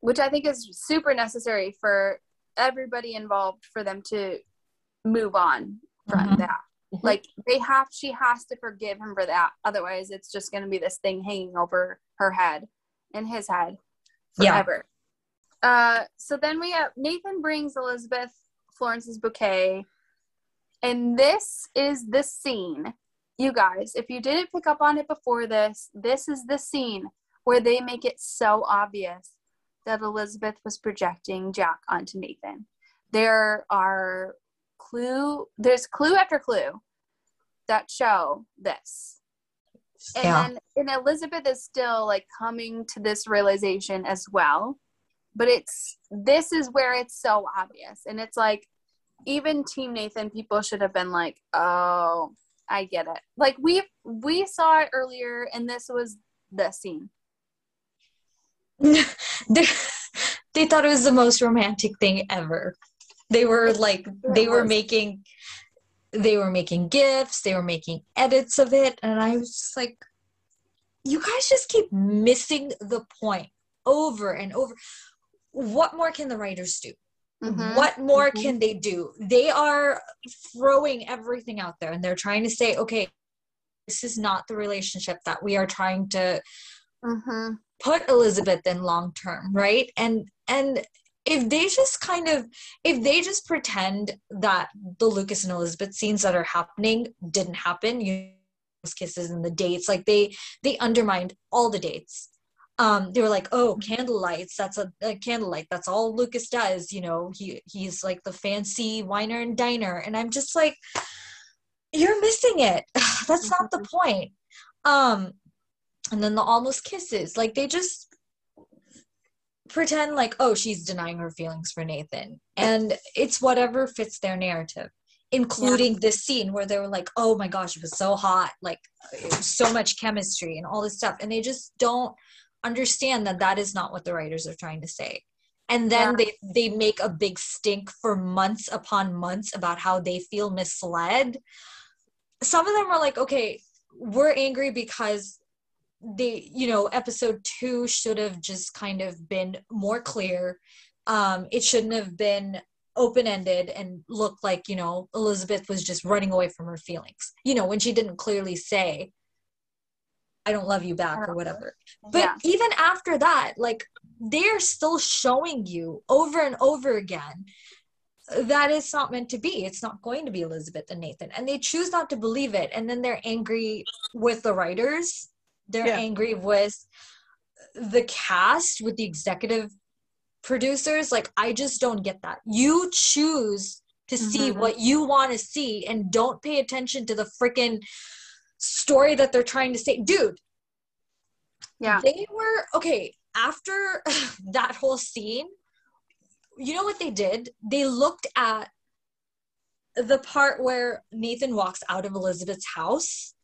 Speaker 1: which I think is super necessary for everybody involved for them to move on from
Speaker 4: Mhm.
Speaker 1: that.
Speaker 3: Mhm.
Speaker 1: Like they have, she has to forgive him for that. Otherwise, it's just going to be this thing hanging over her head and his head
Speaker 4: Yeah.
Speaker 1: forever. Uh, so then we have Nathan brings Elizabeth Florence's bouquet, and this is the scene. You guys, if you didn't pick up on it before this, this is the scene where they make it so obvious. that Elizabeth was projecting Jack onto Nathan. There are clue there's clue after clue that show this. And
Speaker 2: Yeah.
Speaker 1: and Elizabeth is still like coming to this realization as well. But it's this is where it's so obvious. And it's like even Team Nathan people should have been like, "Oh, I get it." Like we we saw it earlier and this was the scene.
Speaker 2: they, they thought it was the most romantic thing ever. They were like they were making they were making gifts, they were making edits of it, and I was just like, you guys just keep missing the point over and over. What more can the writers do?
Speaker 1: Mhm.
Speaker 2: What more
Speaker 1: Mhm.
Speaker 2: can they do? They are throwing everything out there and they're trying to say, okay, this is not the relationship that we are trying to
Speaker 1: Mhm.
Speaker 2: put Elizabeth in long term, right? And and if they just kind of if they just pretend that the Lucas and Elizabeth scenes that are happening didn't happen, you know, those kisses and the dates, like they they undermined all the dates. Um, they were like, oh, candlelights, that's a, a candlelight, that's all Lucas does, you know, he he's like the fancy winer and diner. And I'm just like, you're missing it. that's not the point. Um, and then the almost kisses like they just pretend like oh she's denying her feelings for nathan and it's whatever fits their narrative including this scene where they were like oh my gosh it was so hot like it was so much chemistry and all this stuff and they just don't understand that that is not what the writers are trying to say. And then
Speaker 1: Yeah.
Speaker 2: they they make a big stink for months upon months about how they feel misled. Some of them are like okay we're angry because they you know episode two should have just kind of been more clear. Um it shouldn't have been open-ended and looked like you know elizabeth was just running away from her feelings you know when she didn't clearly say i don't love you back or whatever but
Speaker 1: Yeah.
Speaker 2: even after that like they're still showing you over and over again that it's not meant to be. It's not going to be Elizabeth and Nathan. And they choose not to believe it. And then they're angry with the writers. They're
Speaker 3: Yeah.
Speaker 2: angry with the cast, with the executive producers. Like, I just don't get that. You choose to see
Speaker 1: Mhm.
Speaker 2: what you want to see and don't pay attention to the freaking story that they're trying to say. Dude,
Speaker 1: Yeah.
Speaker 2: they were okay after that whole scene you know what they did they looked at the part where nathan walks out of elizabeth's house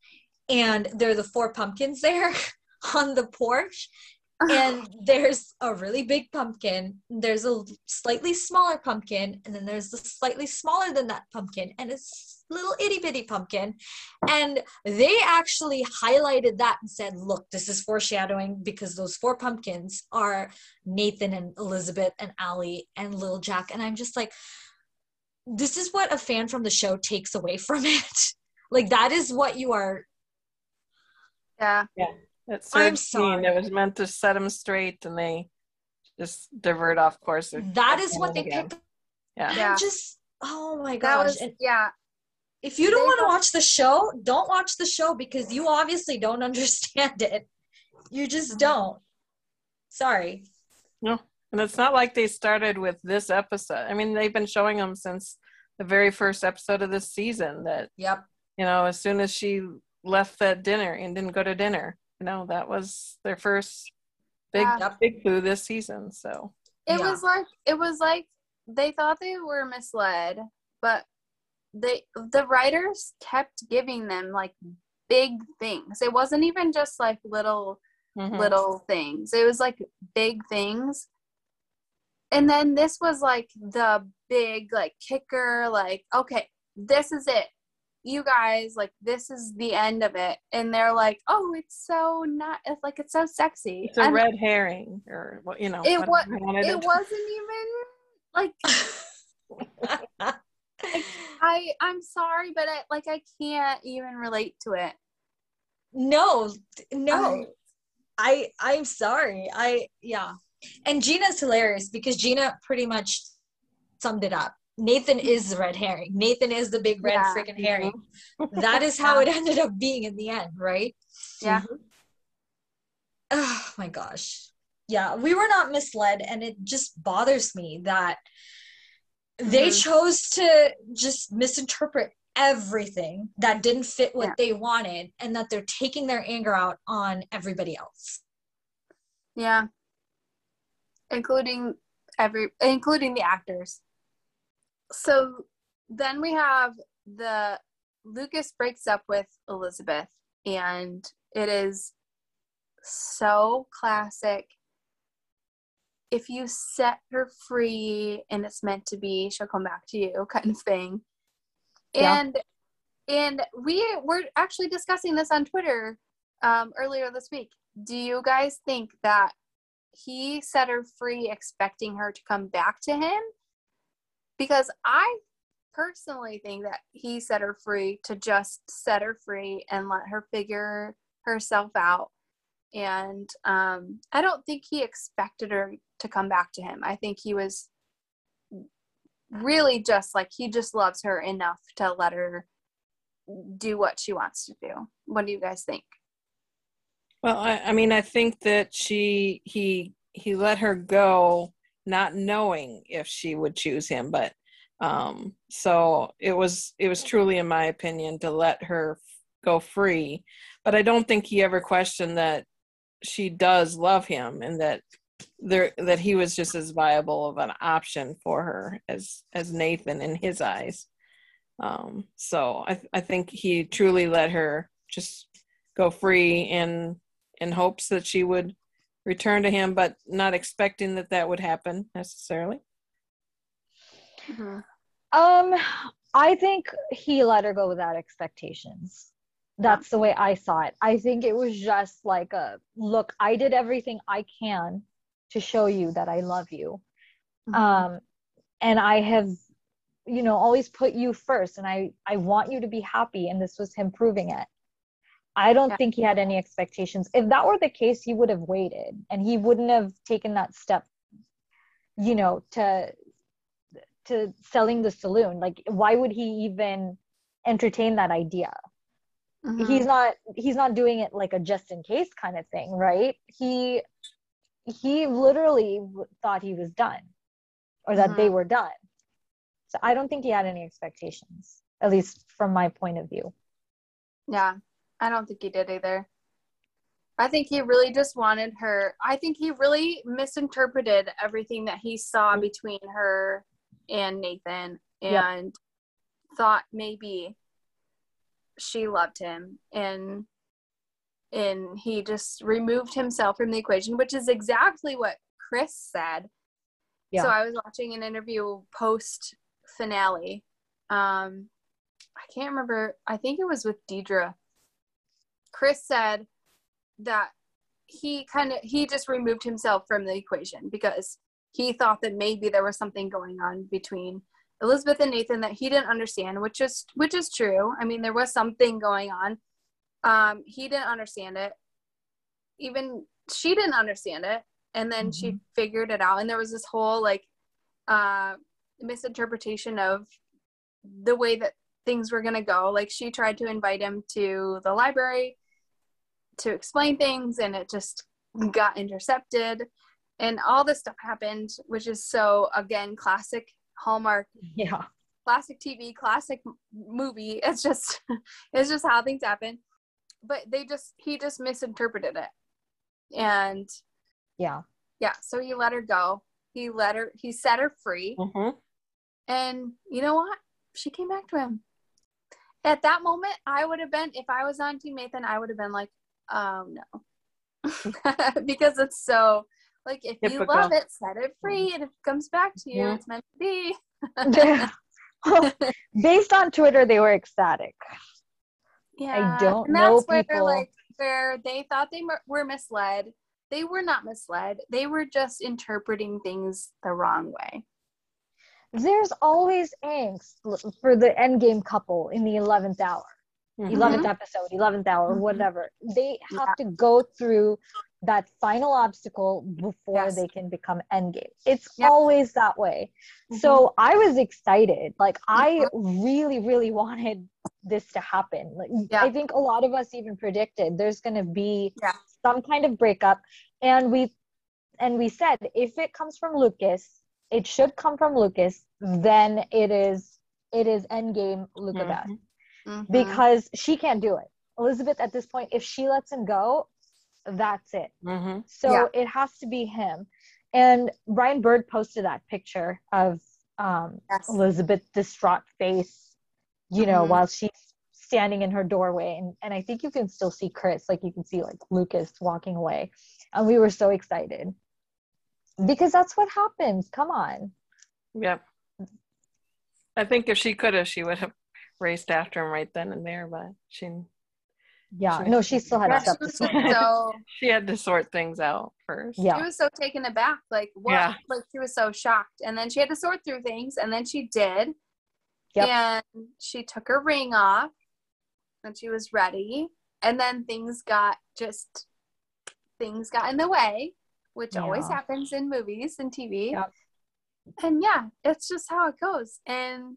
Speaker 2: and there are the four pumpkins there on the porch and there's a really big pumpkin there's a slightly smaller pumpkin and then there's the slightly smaller than that pumpkin and it's little itty bitty pumpkin and they actually highlighted that and said look this is foreshadowing because those four pumpkins are nathan and elizabeth and Allie and Little jack and i'm just like this is what a fan from the show takes away from it like that is what you are
Speaker 1: Yeah. yeah.
Speaker 3: That
Speaker 2: I'm
Speaker 3: surge scene that was meant to set them straight, and they just divert off course.
Speaker 2: that is what they
Speaker 3: again.
Speaker 2: picked
Speaker 3: Yeah.
Speaker 1: Yeah.
Speaker 2: Just oh my
Speaker 1: That
Speaker 2: gosh
Speaker 1: was
Speaker 2: and
Speaker 1: yeah.
Speaker 2: if you don't want to watch the show don't watch the show because you obviously don't understand it you just mm-hmm. don't sorry No.
Speaker 3: And it's not like they started with this episode. I mean, they've been showing them since the very first episode of this season that,
Speaker 2: yep
Speaker 3: you know, as soon as she left that dinner and didn't go to dinner, you know, that was their first big,
Speaker 1: Yeah.
Speaker 3: Big clue this season. So,
Speaker 1: It
Speaker 2: Yeah.
Speaker 1: was like it was like they thought they were misled, but they the writers kept giving them like big things. It wasn't even just like little
Speaker 3: mhm.
Speaker 1: little things. It was like big things. And then this was like the big like kicker like okay, this is it. You guys like this is the end of it. And they're like, "Oh, it's so not it's like it's so sexy."
Speaker 3: it's a
Speaker 1: And
Speaker 3: red herring or what, you know,
Speaker 1: It
Speaker 3: whatever
Speaker 1: wa-
Speaker 3: you
Speaker 1: it wasn't even like I I'm sorry, but I like I can't even relate to it.
Speaker 2: no no
Speaker 1: I-
Speaker 2: i i'm sorry i yeah and gina's hilarious because gina pretty much summed it up nathan is the red herring nathan is the big red
Speaker 1: Yeah.
Speaker 2: freaking herring that is how it ended up being in the end right
Speaker 1: Yeah.
Speaker 2: oh my gosh
Speaker 4: yeah, we were not misled, and it just bothers me that they
Speaker 1: Mhm.
Speaker 4: chose to just misinterpret everything that didn't fit what
Speaker 1: Yeah.
Speaker 4: they wanted, and that they're taking their anger out on everybody else.
Speaker 1: Yeah. Including every including the actors. So then we have the Lucas breaks up with Elizabeth and it is so classic. If you set her free and it's meant to be, she'll come back to you kind of thing.
Speaker 2: Yeah.
Speaker 1: And and we were actually discussing this on Twitter um, earlier this week. Do you guys think that he set her free expecting her to come back to him? Because I personally think that he set her free to just set her free and let her figure herself out. And um, I don't think he expected her to come back to him. I think he was really just like he just loves her enough to let her do what she wants to do. What do you guys think?
Speaker 3: Well, I, I mean, I think that she he he let her go, not knowing if she would choose him, but um, so it was it was truly, in my opinion, to let her go free. But I don't think he ever questioned that she does love him and that there that he was just as viable of an option for her as as Nathan in his eyes. Um, so I I think he truly let her just go free in in hopes that she would return to him, but not expecting that that would happen necessarily.
Speaker 2: Um, I think he let her go without expectations. That's the way I saw it. I think it was just like a look, I did everything I can to show you that I love you.
Speaker 1: Mhm.
Speaker 2: Um, and I have, you know, always put you first and I I want you to be happy and this was him proving it. I don't
Speaker 1: Yeah.
Speaker 2: think he had any expectations. If that were the case, he would have waited and he wouldn't have taken that step, you know, to to selling the saloon. Like why would he even entertain that idea?
Speaker 1: Mhm.
Speaker 2: He's not he's not doing it like a just in case kind of thing, right? He he literally thought he was done or that they were done. So I don't think he had any expectations, at least from my point of view.
Speaker 1: Yeah, I don't think he did either. I think he really just wanted her. I think he really misinterpreted everything that he saw between her and Nathan
Speaker 2: Yep.
Speaker 1: and thought maybe she loved him and and he just removed himself from the equation, which is exactly what Chris said.
Speaker 2: Yeah.
Speaker 1: So I was watching an interview post finale. Um, I can't remember. I think it was with Deidre. Chris said that he kind of he just removed himself from the equation because he thought that maybe there was something going on between Elizabeth and Nathan that he didn't understand, which is which is true. I mean, there was something going on. Um, he didn't understand it. Even she didn't understand it, and then she figured it out. And there was this whole like uh, misinterpretation of the way that things were gonna go. Like she tried to invite him to the library to explain things, and it just got intercepted, and all this stuff happened, which is so again classic Hallmark
Speaker 2: Yeah.
Speaker 1: classic TV, classic movie. It's just it's just how things happen. But they just he just misinterpreted it. And
Speaker 2: Yeah.
Speaker 1: yeah, so he let her go. He let her he set her free.
Speaker 3: Mm-hmm.
Speaker 1: And you know what? She came back to him. At that moment, I would have been if I was on Team Nathan, I would have been like, oh no. because it's so like if you love it, set it free and if it comes back to you,
Speaker 3: Mhm.
Speaker 1: it's meant to be.
Speaker 2: Based on Twitter, they were ecstatic.
Speaker 1: Yeah, I
Speaker 2: don't
Speaker 1: and
Speaker 2: know
Speaker 1: that's where
Speaker 2: people-
Speaker 1: like where they thought they were misled. They were not misled. They were just interpreting things the wrong way.
Speaker 2: There's always angst for the endgame couple in the 11th hour.
Speaker 3: Mm-hmm.
Speaker 2: 11th episode, 11th hour,
Speaker 1: Mhm.
Speaker 2: whatever. They have
Speaker 1: Yeah.
Speaker 2: to go through that final obstacle before
Speaker 1: Yes.
Speaker 2: they can become endgame. It's
Speaker 1: Yep.
Speaker 2: always that way.
Speaker 1: Mm-hmm.
Speaker 2: So I was excited. Like I really, really wanted this to happen. Like
Speaker 1: Yeah.
Speaker 2: I think a lot of us even predicted there's gonna be
Speaker 1: Yeah.
Speaker 2: some kind of breakup. And we and we said if it comes from Lucas, it should come from Lucas. Then it is it is endgame Luca Beth
Speaker 3: Mhm.
Speaker 1: Mhm.
Speaker 2: because she can't do it. Elizabeth at this point, if she lets him go, that's it.
Speaker 3: Mhm.
Speaker 2: So
Speaker 1: Yeah.
Speaker 2: it has to be him. And Brian Bird posted that picture of um,
Speaker 1: Yes.
Speaker 2: Elizabeth distraught face, you know,
Speaker 1: Mhm.
Speaker 2: while she's standing in her doorway. And, and I think you can still see Chris, like you can see like Lucas walking away. And we were so excited because that's what happens. Come on.
Speaker 3: Yep. I think if she could have, she would have raced after him right then and there, but she
Speaker 2: Yeah.
Speaker 3: She-
Speaker 2: No, she still had
Speaker 1: Yeah,
Speaker 2: stuff
Speaker 1: she
Speaker 2: to sort
Speaker 1: so
Speaker 3: she had to sort things out first.
Speaker 2: Yeah.
Speaker 1: she was so taken aback like what
Speaker 3: Yeah.
Speaker 1: like she was so shocked and then she had to sort through things and then she did
Speaker 2: Yep.
Speaker 1: and she took her ring off and she was ready and then things got just things got in the way which always happens in movies and tv
Speaker 2: Yep.
Speaker 1: and yeah it's just how it goes and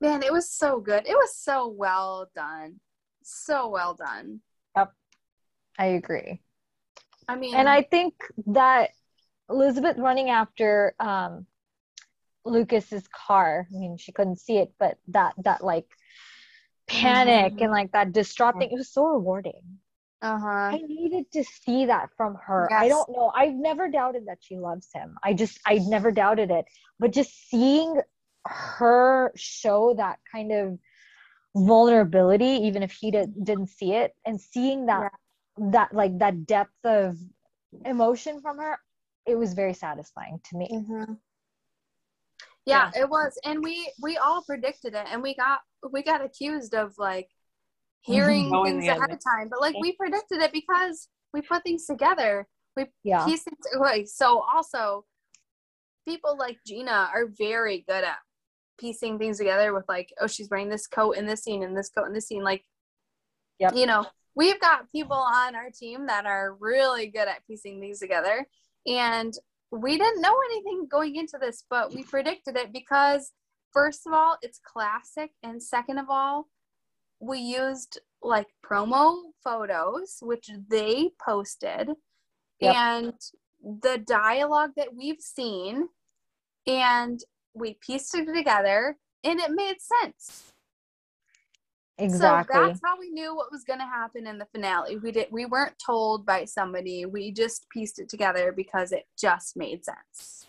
Speaker 1: man it was so good it was so well done so well done Yep.
Speaker 2: I agree.
Speaker 1: i mean
Speaker 2: and I think that Elizabeth running after um, Lucas's car. I mean, she couldn't see it, but that that like panic
Speaker 1: Mhm.
Speaker 2: and like that distraught thing. It was so rewarding.
Speaker 1: uh-huh
Speaker 2: I needed to see that from her. I don't know. I've never doubted that she loves him. I just I never doubted it. But just seeing her show that kind of vulnerability, even if he did, didn't see it, and seeing that that like that depth of emotion from her, it was very satisfying to me.
Speaker 1: Mm-hmm. Yeah, it was, and we we all predicted it, and we got we got accused of like hearing
Speaker 3: Knowing
Speaker 1: things
Speaker 3: the
Speaker 1: ahead of time, but like we predicted it because we put things together. We
Speaker 2: Yeah.
Speaker 1: pieced things away. So also, people like Gina are very good at piecing things together with like, oh, she's wearing this coat in this scene, and this coat in this scene. Like,
Speaker 2: Yep.
Speaker 1: you know, we've got people on our team that are really good at piecing these together, and we didn't know anything going into this, but we predicted it because first of all, it's classic, and second of all, we used like promo photos, which they posted,
Speaker 2: Yep.
Speaker 1: and the dialogue that we've seen, and we pieced it together, and it made sense.
Speaker 2: Exactly.
Speaker 1: So that's how we knew what was going to happen in the finale. We did we weren't told by somebody. We just pieced it together because it just made sense.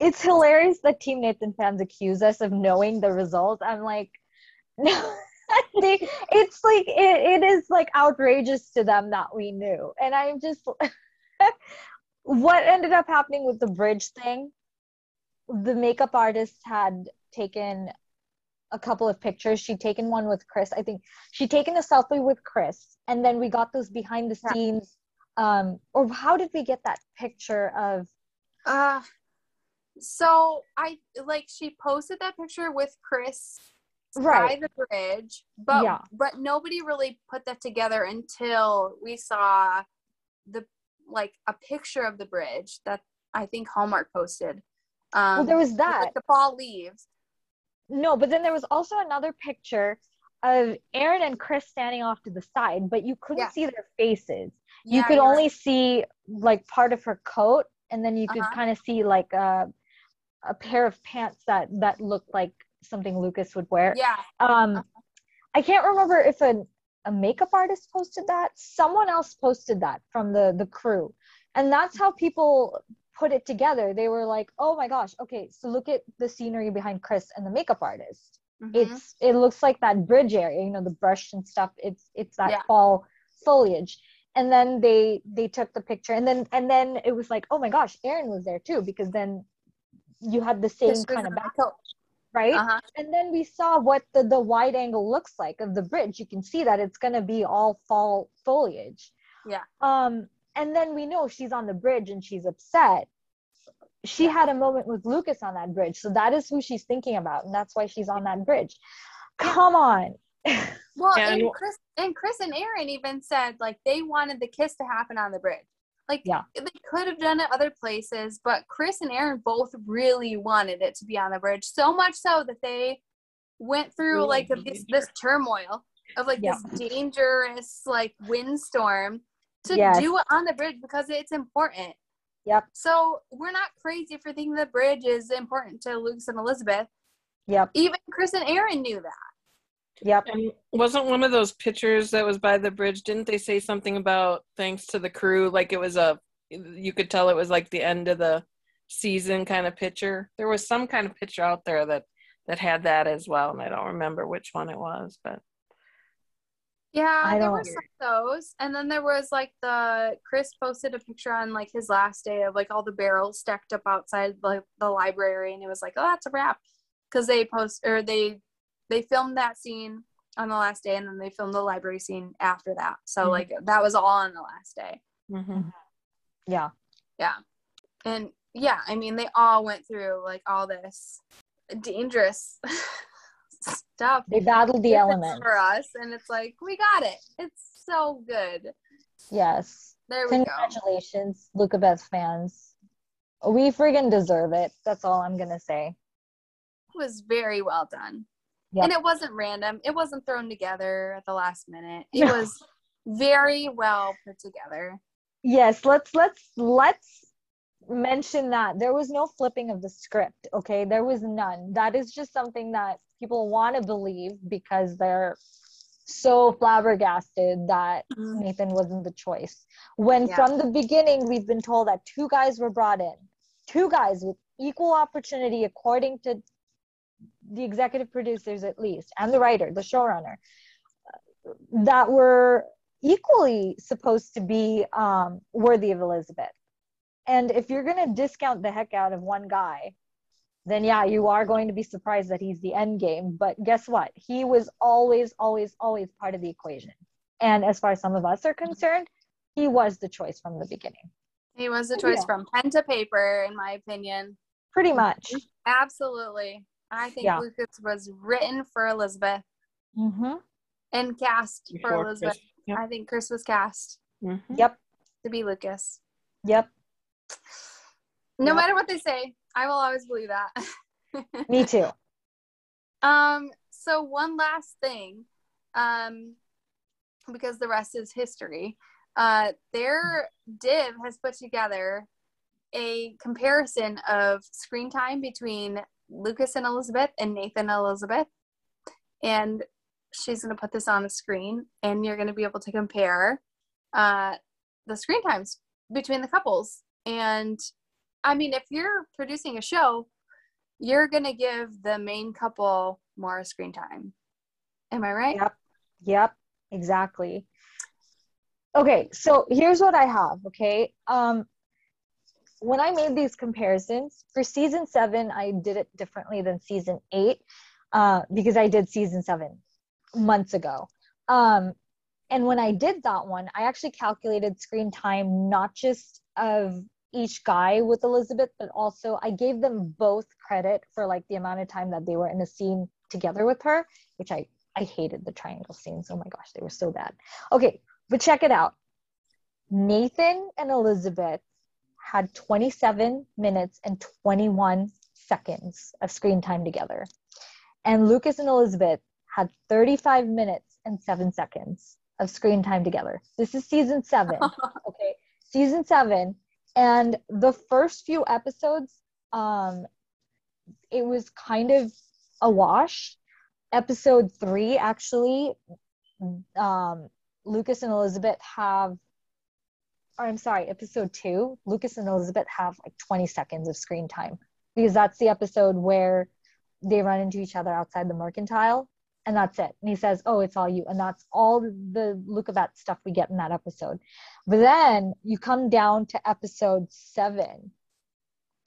Speaker 2: it's hilarious that Team Nathan fans accuse us of knowing the result. I'm like, no, they, it's like it, it is like outrageous to them that we knew, and I'm just what ended up happening with the bridge thing. The makeup artist had taken a couple of pictures. She'd taken one with Chris. I think she'd taken a selfie with Chris, and then we got those behind the scenes. Um, or how did we get that picture of?
Speaker 1: Uh so I like she posted that picture with Chris
Speaker 2: Right.
Speaker 1: by the bridge, but
Speaker 2: Yeah.
Speaker 1: but nobody really put that together until we saw the like a picture of the bridge that I think Hallmark posted. Um
Speaker 2: Well, there was that.
Speaker 1: like the fall leaves.
Speaker 2: No, but then there was also another picture of Erin and Chris standing off to the side, but you couldn't
Speaker 1: Yeah.
Speaker 2: see their faces. you
Speaker 1: Yeah,
Speaker 2: could
Speaker 1: you're
Speaker 2: only
Speaker 1: right.
Speaker 2: see like part of her coat, and then you could
Speaker 1: Uh-huh.
Speaker 2: kind of see like a a pair of pants that that looked like something Lucas would wear.
Speaker 1: Yeah.
Speaker 2: Um, I can't remember if a a makeup artist posted that. Someone else posted that from the the crew, and that's how people put it together. They were like, "Oh my gosh, okay, so look at the scenery behind Chris and the makeup artist.
Speaker 1: Mhm.
Speaker 2: It's it looks like that bridge area, you know, the brush and stuff. It's it's that
Speaker 1: Yeah.
Speaker 2: fall foliage." And then they they took the picture, and then and then it was like, "Oh my gosh, Erin was there too," because then you had the same kind of
Speaker 1: in the
Speaker 2: back,
Speaker 1: coat.
Speaker 2: right?
Speaker 1: Uh-huh.
Speaker 2: and then we saw what the, the wide angle looks like of the bridge you can see that it's going to be all fall foliage
Speaker 1: Yeah.
Speaker 2: um and then we know she's on the bridge and she's upset she had a moment with lucas on that bridge so that is who she's thinking about and that's why she's on that bridge come on
Speaker 1: Well,
Speaker 3: And-
Speaker 1: and Chris and Chris and Erin even said like they wanted the kiss to happen on the bridge. Like
Speaker 2: Yeah.
Speaker 1: they could have done it other places, but Chris and Erin both really wanted it to be on the bridge. So much so that they went through
Speaker 3: Really
Speaker 1: like a, this, this turmoil of like
Speaker 2: Yeah.
Speaker 1: this dangerous like windstorm to
Speaker 2: Yes.
Speaker 1: do it on the bridge because it's important.
Speaker 2: Yep.
Speaker 1: So we're not crazy for thinking the bridge is important to Lucas and Elizabeth.
Speaker 2: Yep.
Speaker 1: Even Chris and Erin knew that.
Speaker 2: Yep.
Speaker 3: And wasn't one of those pictures that was by the bridge? Didn't they say something about thanks to the crew? Like it was a, you could tell it was like the end of the season kind of picture. There was some kind of picture out there that that had that as well, and I don't remember which one it was, but
Speaker 1: Yeah, there were some of those. And then there was like the Chris posted a picture on like his last day of like all the barrels stacked up outside like the library and it was like, oh that's a wrap. Cause they post or they they filmed that scene on the last day and then they filmed the library scene after that. So
Speaker 3: Mhm.
Speaker 1: like that was all on the last day.
Speaker 3: mhm.
Speaker 2: Yeah.
Speaker 1: Yeah. And yeah, I mean they all went through like all this dangerous stuff
Speaker 2: They battled the elements.
Speaker 1: for us and it's like we got it. It's so good.
Speaker 2: Yes.
Speaker 1: There we go.
Speaker 2: Congratulations, Luca Beth fans. We friggin' deserve it. That's all I'm gonna say.
Speaker 1: It was very well done.
Speaker 2: Yep.
Speaker 1: And it wasn't random. It wasn't thrown together at the last minute. It
Speaker 2: No.
Speaker 1: was very well put together.
Speaker 2: Yes, let's let's let's mention that there was no flipping of the script. Okay, there was none. That is just something that people want to believe because they're so flabbergasted that Nathan wasn't the choice. When
Speaker 1: Yeah.
Speaker 2: from the beginning we've been told that two guys were brought in, two guys with equal opportunity according to the executive producers at least and the writer, the showrunner, that were equally supposed to be um, worthy of Elizabeth. And if you're going to discount the heck out of one guy, then yeah, you are going to be surprised that he's the end game. But guess what? He was always, always, always part of the equation. And as far as some of us are concerned, he was the choice from the beginning.
Speaker 1: He was a
Speaker 2: Oh,
Speaker 1: choice
Speaker 2: yeah.
Speaker 1: from pen to paper, in my opinion.
Speaker 2: Pretty much.
Speaker 1: Absolutely. I think
Speaker 2: Yeah.
Speaker 1: Lucas was written for Elizabeth
Speaker 2: Mm-hmm.
Speaker 1: and cast for Elizabeth.
Speaker 3: Yep.
Speaker 1: I think Chris was cast
Speaker 3: Mhm.
Speaker 2: Yep.
Speaker 1: to be Lucas.
Speaker 2: Yep.
Speaker 1: No matter what they say, I will always believe that.
Speaker 2: Me too.
Speaker 1: Um, so one last thing, um, because the rest is history. Uh, their div has put together a comparison of screen time between Lucas and Elizabeth and Nathan and Elizabeth, and she's going to put this on the screen, and you're going to be able to compare uh, the screen times between the couples. And I mean, if you're producing a show, you're gonna give the main couple more screen time. Am I right?
Speaker 2: Yep. Yep. Exactly. Okay, so here's what I have. Okay. Um when I made these comparisons for season seven, I did it differently than season eight, uh, because I did season seven months ago. Um, and when I did that one, I actually calculated screen time not just of each guy with Elizabeth, but also I gave them both credit for like the amount of time that they were in a scene together with her, which I I hated the triangle scenes. Oh my gosh, they were so bad. Okay, but check it out. Nathan and Elizabeth had 27 minutes and 21 seconds of screen time together. And Lucas and Elizabeth had 35 minutes and 7 seconds of screen time together. This is season 7. okay. Season 7 and the first few episodes um it was kind of a wash. Episode 3 actually um Lucas and Elizabeth have or I'm sorry, episode two, Lucas and Elizabeth have like 20 seconds of screen time because that's the episode where they run into each other outside the mercantile and that's it. And he says, Oh, it's all you. And that's all the Luca Beth stuff we get in that episode. But then you come down to episode seven,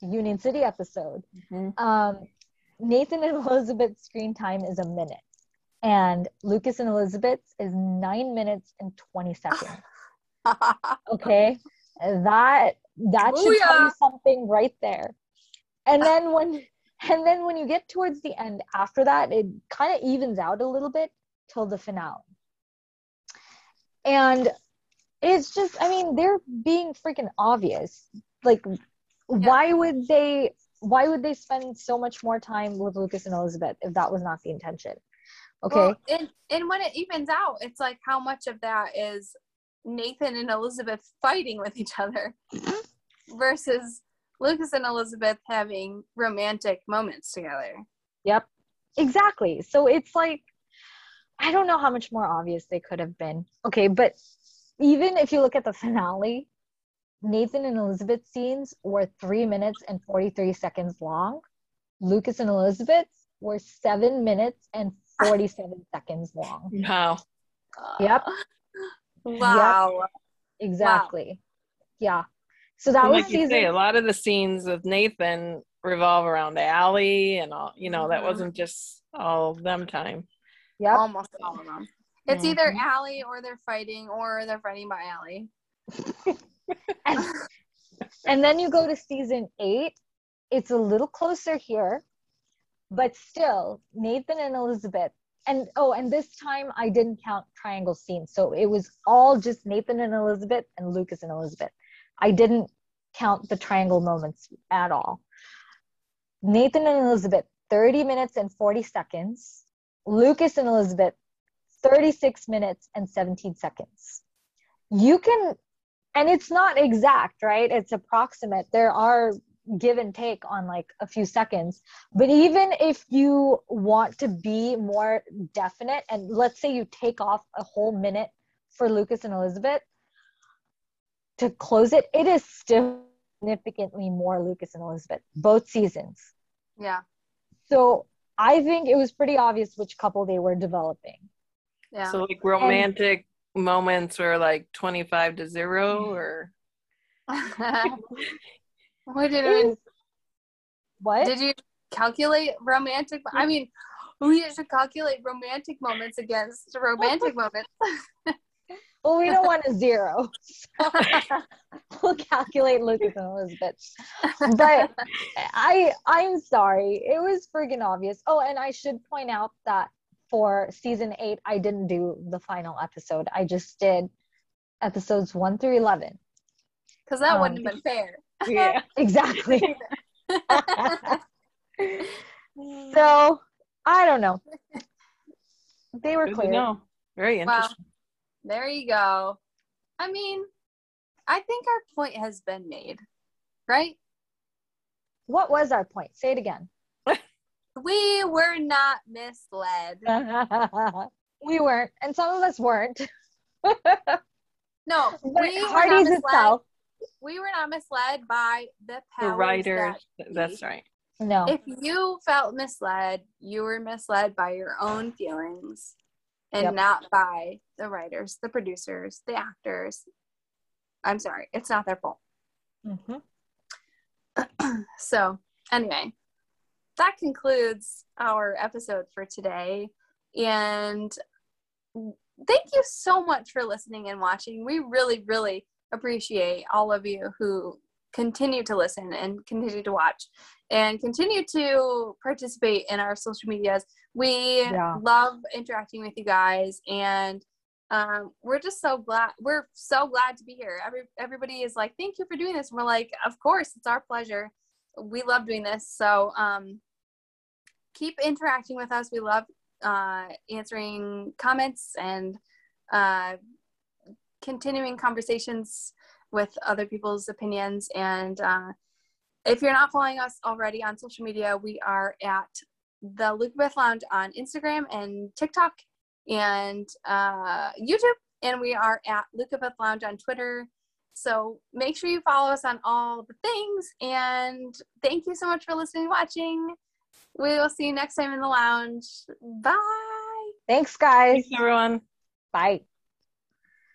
Speaker 2: Union City episode.
Speaker 3: Mhm.
Speaker 2: Um, Nathan and Elizabeth's screen time is a minute. And Lucas and Elizabeth's is nine minutes and 20 seconds okay that that should tell you something right there and then when and then when you get towards the end after that it kind of evens out a little bit till the finale. And it's just i mean they're being freaking obvious. Like why would they why would they spend so much more time with lucas and elizabeth if that was not the intention? Okay.
Speaker 1: Well, and and when it evens out, it's like how much of that is Nathan and Elizabeth fighting with each other mm-hmm. versus Lucas and Elizabeth having romantic moments together.
Speaker 2: Yep. Exactly. So it's like I don't know how much more obvious they could have been. Okay, but even if you look at the finale, Nathan and Elizabeth scenes were three minutes and 43 seconds long. Lucas and Elizabeth were seven minutes and 47 seconds long.
Speaker 3: Wow.
Speaker 2: Yep.
Speaker 1: Wow.
Speaker 2: Exactly. Yeah. So that
Speaker 3: And
Speaker 2: was
Speaker 3: like you
Speaker 2: season.
Speaker 3: say, a lot of the scenes with Nathan revolve around Allie and all. You know, that
Speaker 1: Mhm.
Speaker 3: wasn't just all them time.
Speaker 2: Yeah,
Speaker 1: Almost all of them. It's either
Speaker 2: Mhm.
Speaker 1: Allie or they're fighting or they're fighting by Allie.
Speaker 2: and, and then you go to season eight it's a little closer here but still nathan and elizabeth and oh and this time i didn't count triangle scenes so it was all just nathan and elizabeth and lucas and elizabeth i didn't count the triangle moments at all. Nathan and elizabeth 30 minutes and 40 seconds. Lucas and elizabeth 36 minutes and 17 seconds. You can and it's not exact right? It's approximate. There are give and take on like a few seconds. But even if you want to be more definite and let's say you take off a whole minute for lucas and elizabeth to close it it is still significantly more lucas and elizabeth both seasons
Speaker 1: Yeah.
Speaker 2: so i think it was pretty obvious which couple they were developing
Speaker 1: Yeah.
Speaker 3: So like romantic moments were like 25 to 0 mm-hmm. or
Speaker 1: what did it,
Speaker 2: what
Speaker 1: did you calculate romantic? I mean, we should calculate romantic moments against romantic moments.
Speaker 2: well we don't want a zero we'll calculate lucas and elizabeth but I I'm sorry. It was friggin' obvious. Oh, and I should point out that for season eight, I didn't do the final episode. I just did episodes one through eleven.
Speaker 1: Because that
Speaker 2: Um,
Speaker 1: wouldn't have been fair.
Speaker 3: yeah.
Speaker 2: Exactly. so I don't know. They were
Speaker 3: Good
Speaker 2: clear.
Speaker 3: know. Very
Speaker 1: Wow.
Speaker 3: Interesting.
Speaker 1: There you go. I mean, I think our point has been made, right?
Speaker 2: What was our point? Say it again.
Speaker 1: We were not misled.
Speaker 2: we weren't, and some of us weren't.
Speaker 1: No,
Speaker 2: But
Speaker 1: we were not
Speaker 2: Hardy's
Speaker 1: misled.
Speaker 2: itself.
Speaker 1: We were not misled by the
Speaker 3: The
Speaker 1: powers
Speaker 3: writers.
Speaker 1: that
Speaker 3: That's right.
Speaker 2: No.
Speaker 1: If you felt misled, you were misled by your own feelings and
Speaker 2: Yep.
Speaker 1: not by the writers, the producers, the actors. I'm sorry, it's not their fault.
Speaker 2: Mhm.
Speaker 1: So, anyway, that concludes our episode for today. And thank you so much for listening and watching. We really, really appreciate all of you who continue to listen and continue to watch and continue to participate in our social medias. We
Speaker 2: Yeah.
Speaker 1: love interacting with you guys and um, we're just so glad we're so glad to be here. Every everybody is like, thank you for doing this. And we're like, of course, it's our pleasure. We love doing this. So um, keep interacting with us. We love uh, answering comments and uh, continuing conversations with other people's opinions. And uh, if you're not following us already on social media, we are at the Luca Beth Lounge on Instagram and TikTok and uh, YouTube. And we are at Luca Beth Lounge on Twitter. So make sure you follow us on all the things. And thank you so much for listening and watching. We will see you next time in the lounge. Bye.
Speaker 2: Thanks, guys.
Speaker 3: Thanks, everyone.
Speaker 2: Bye.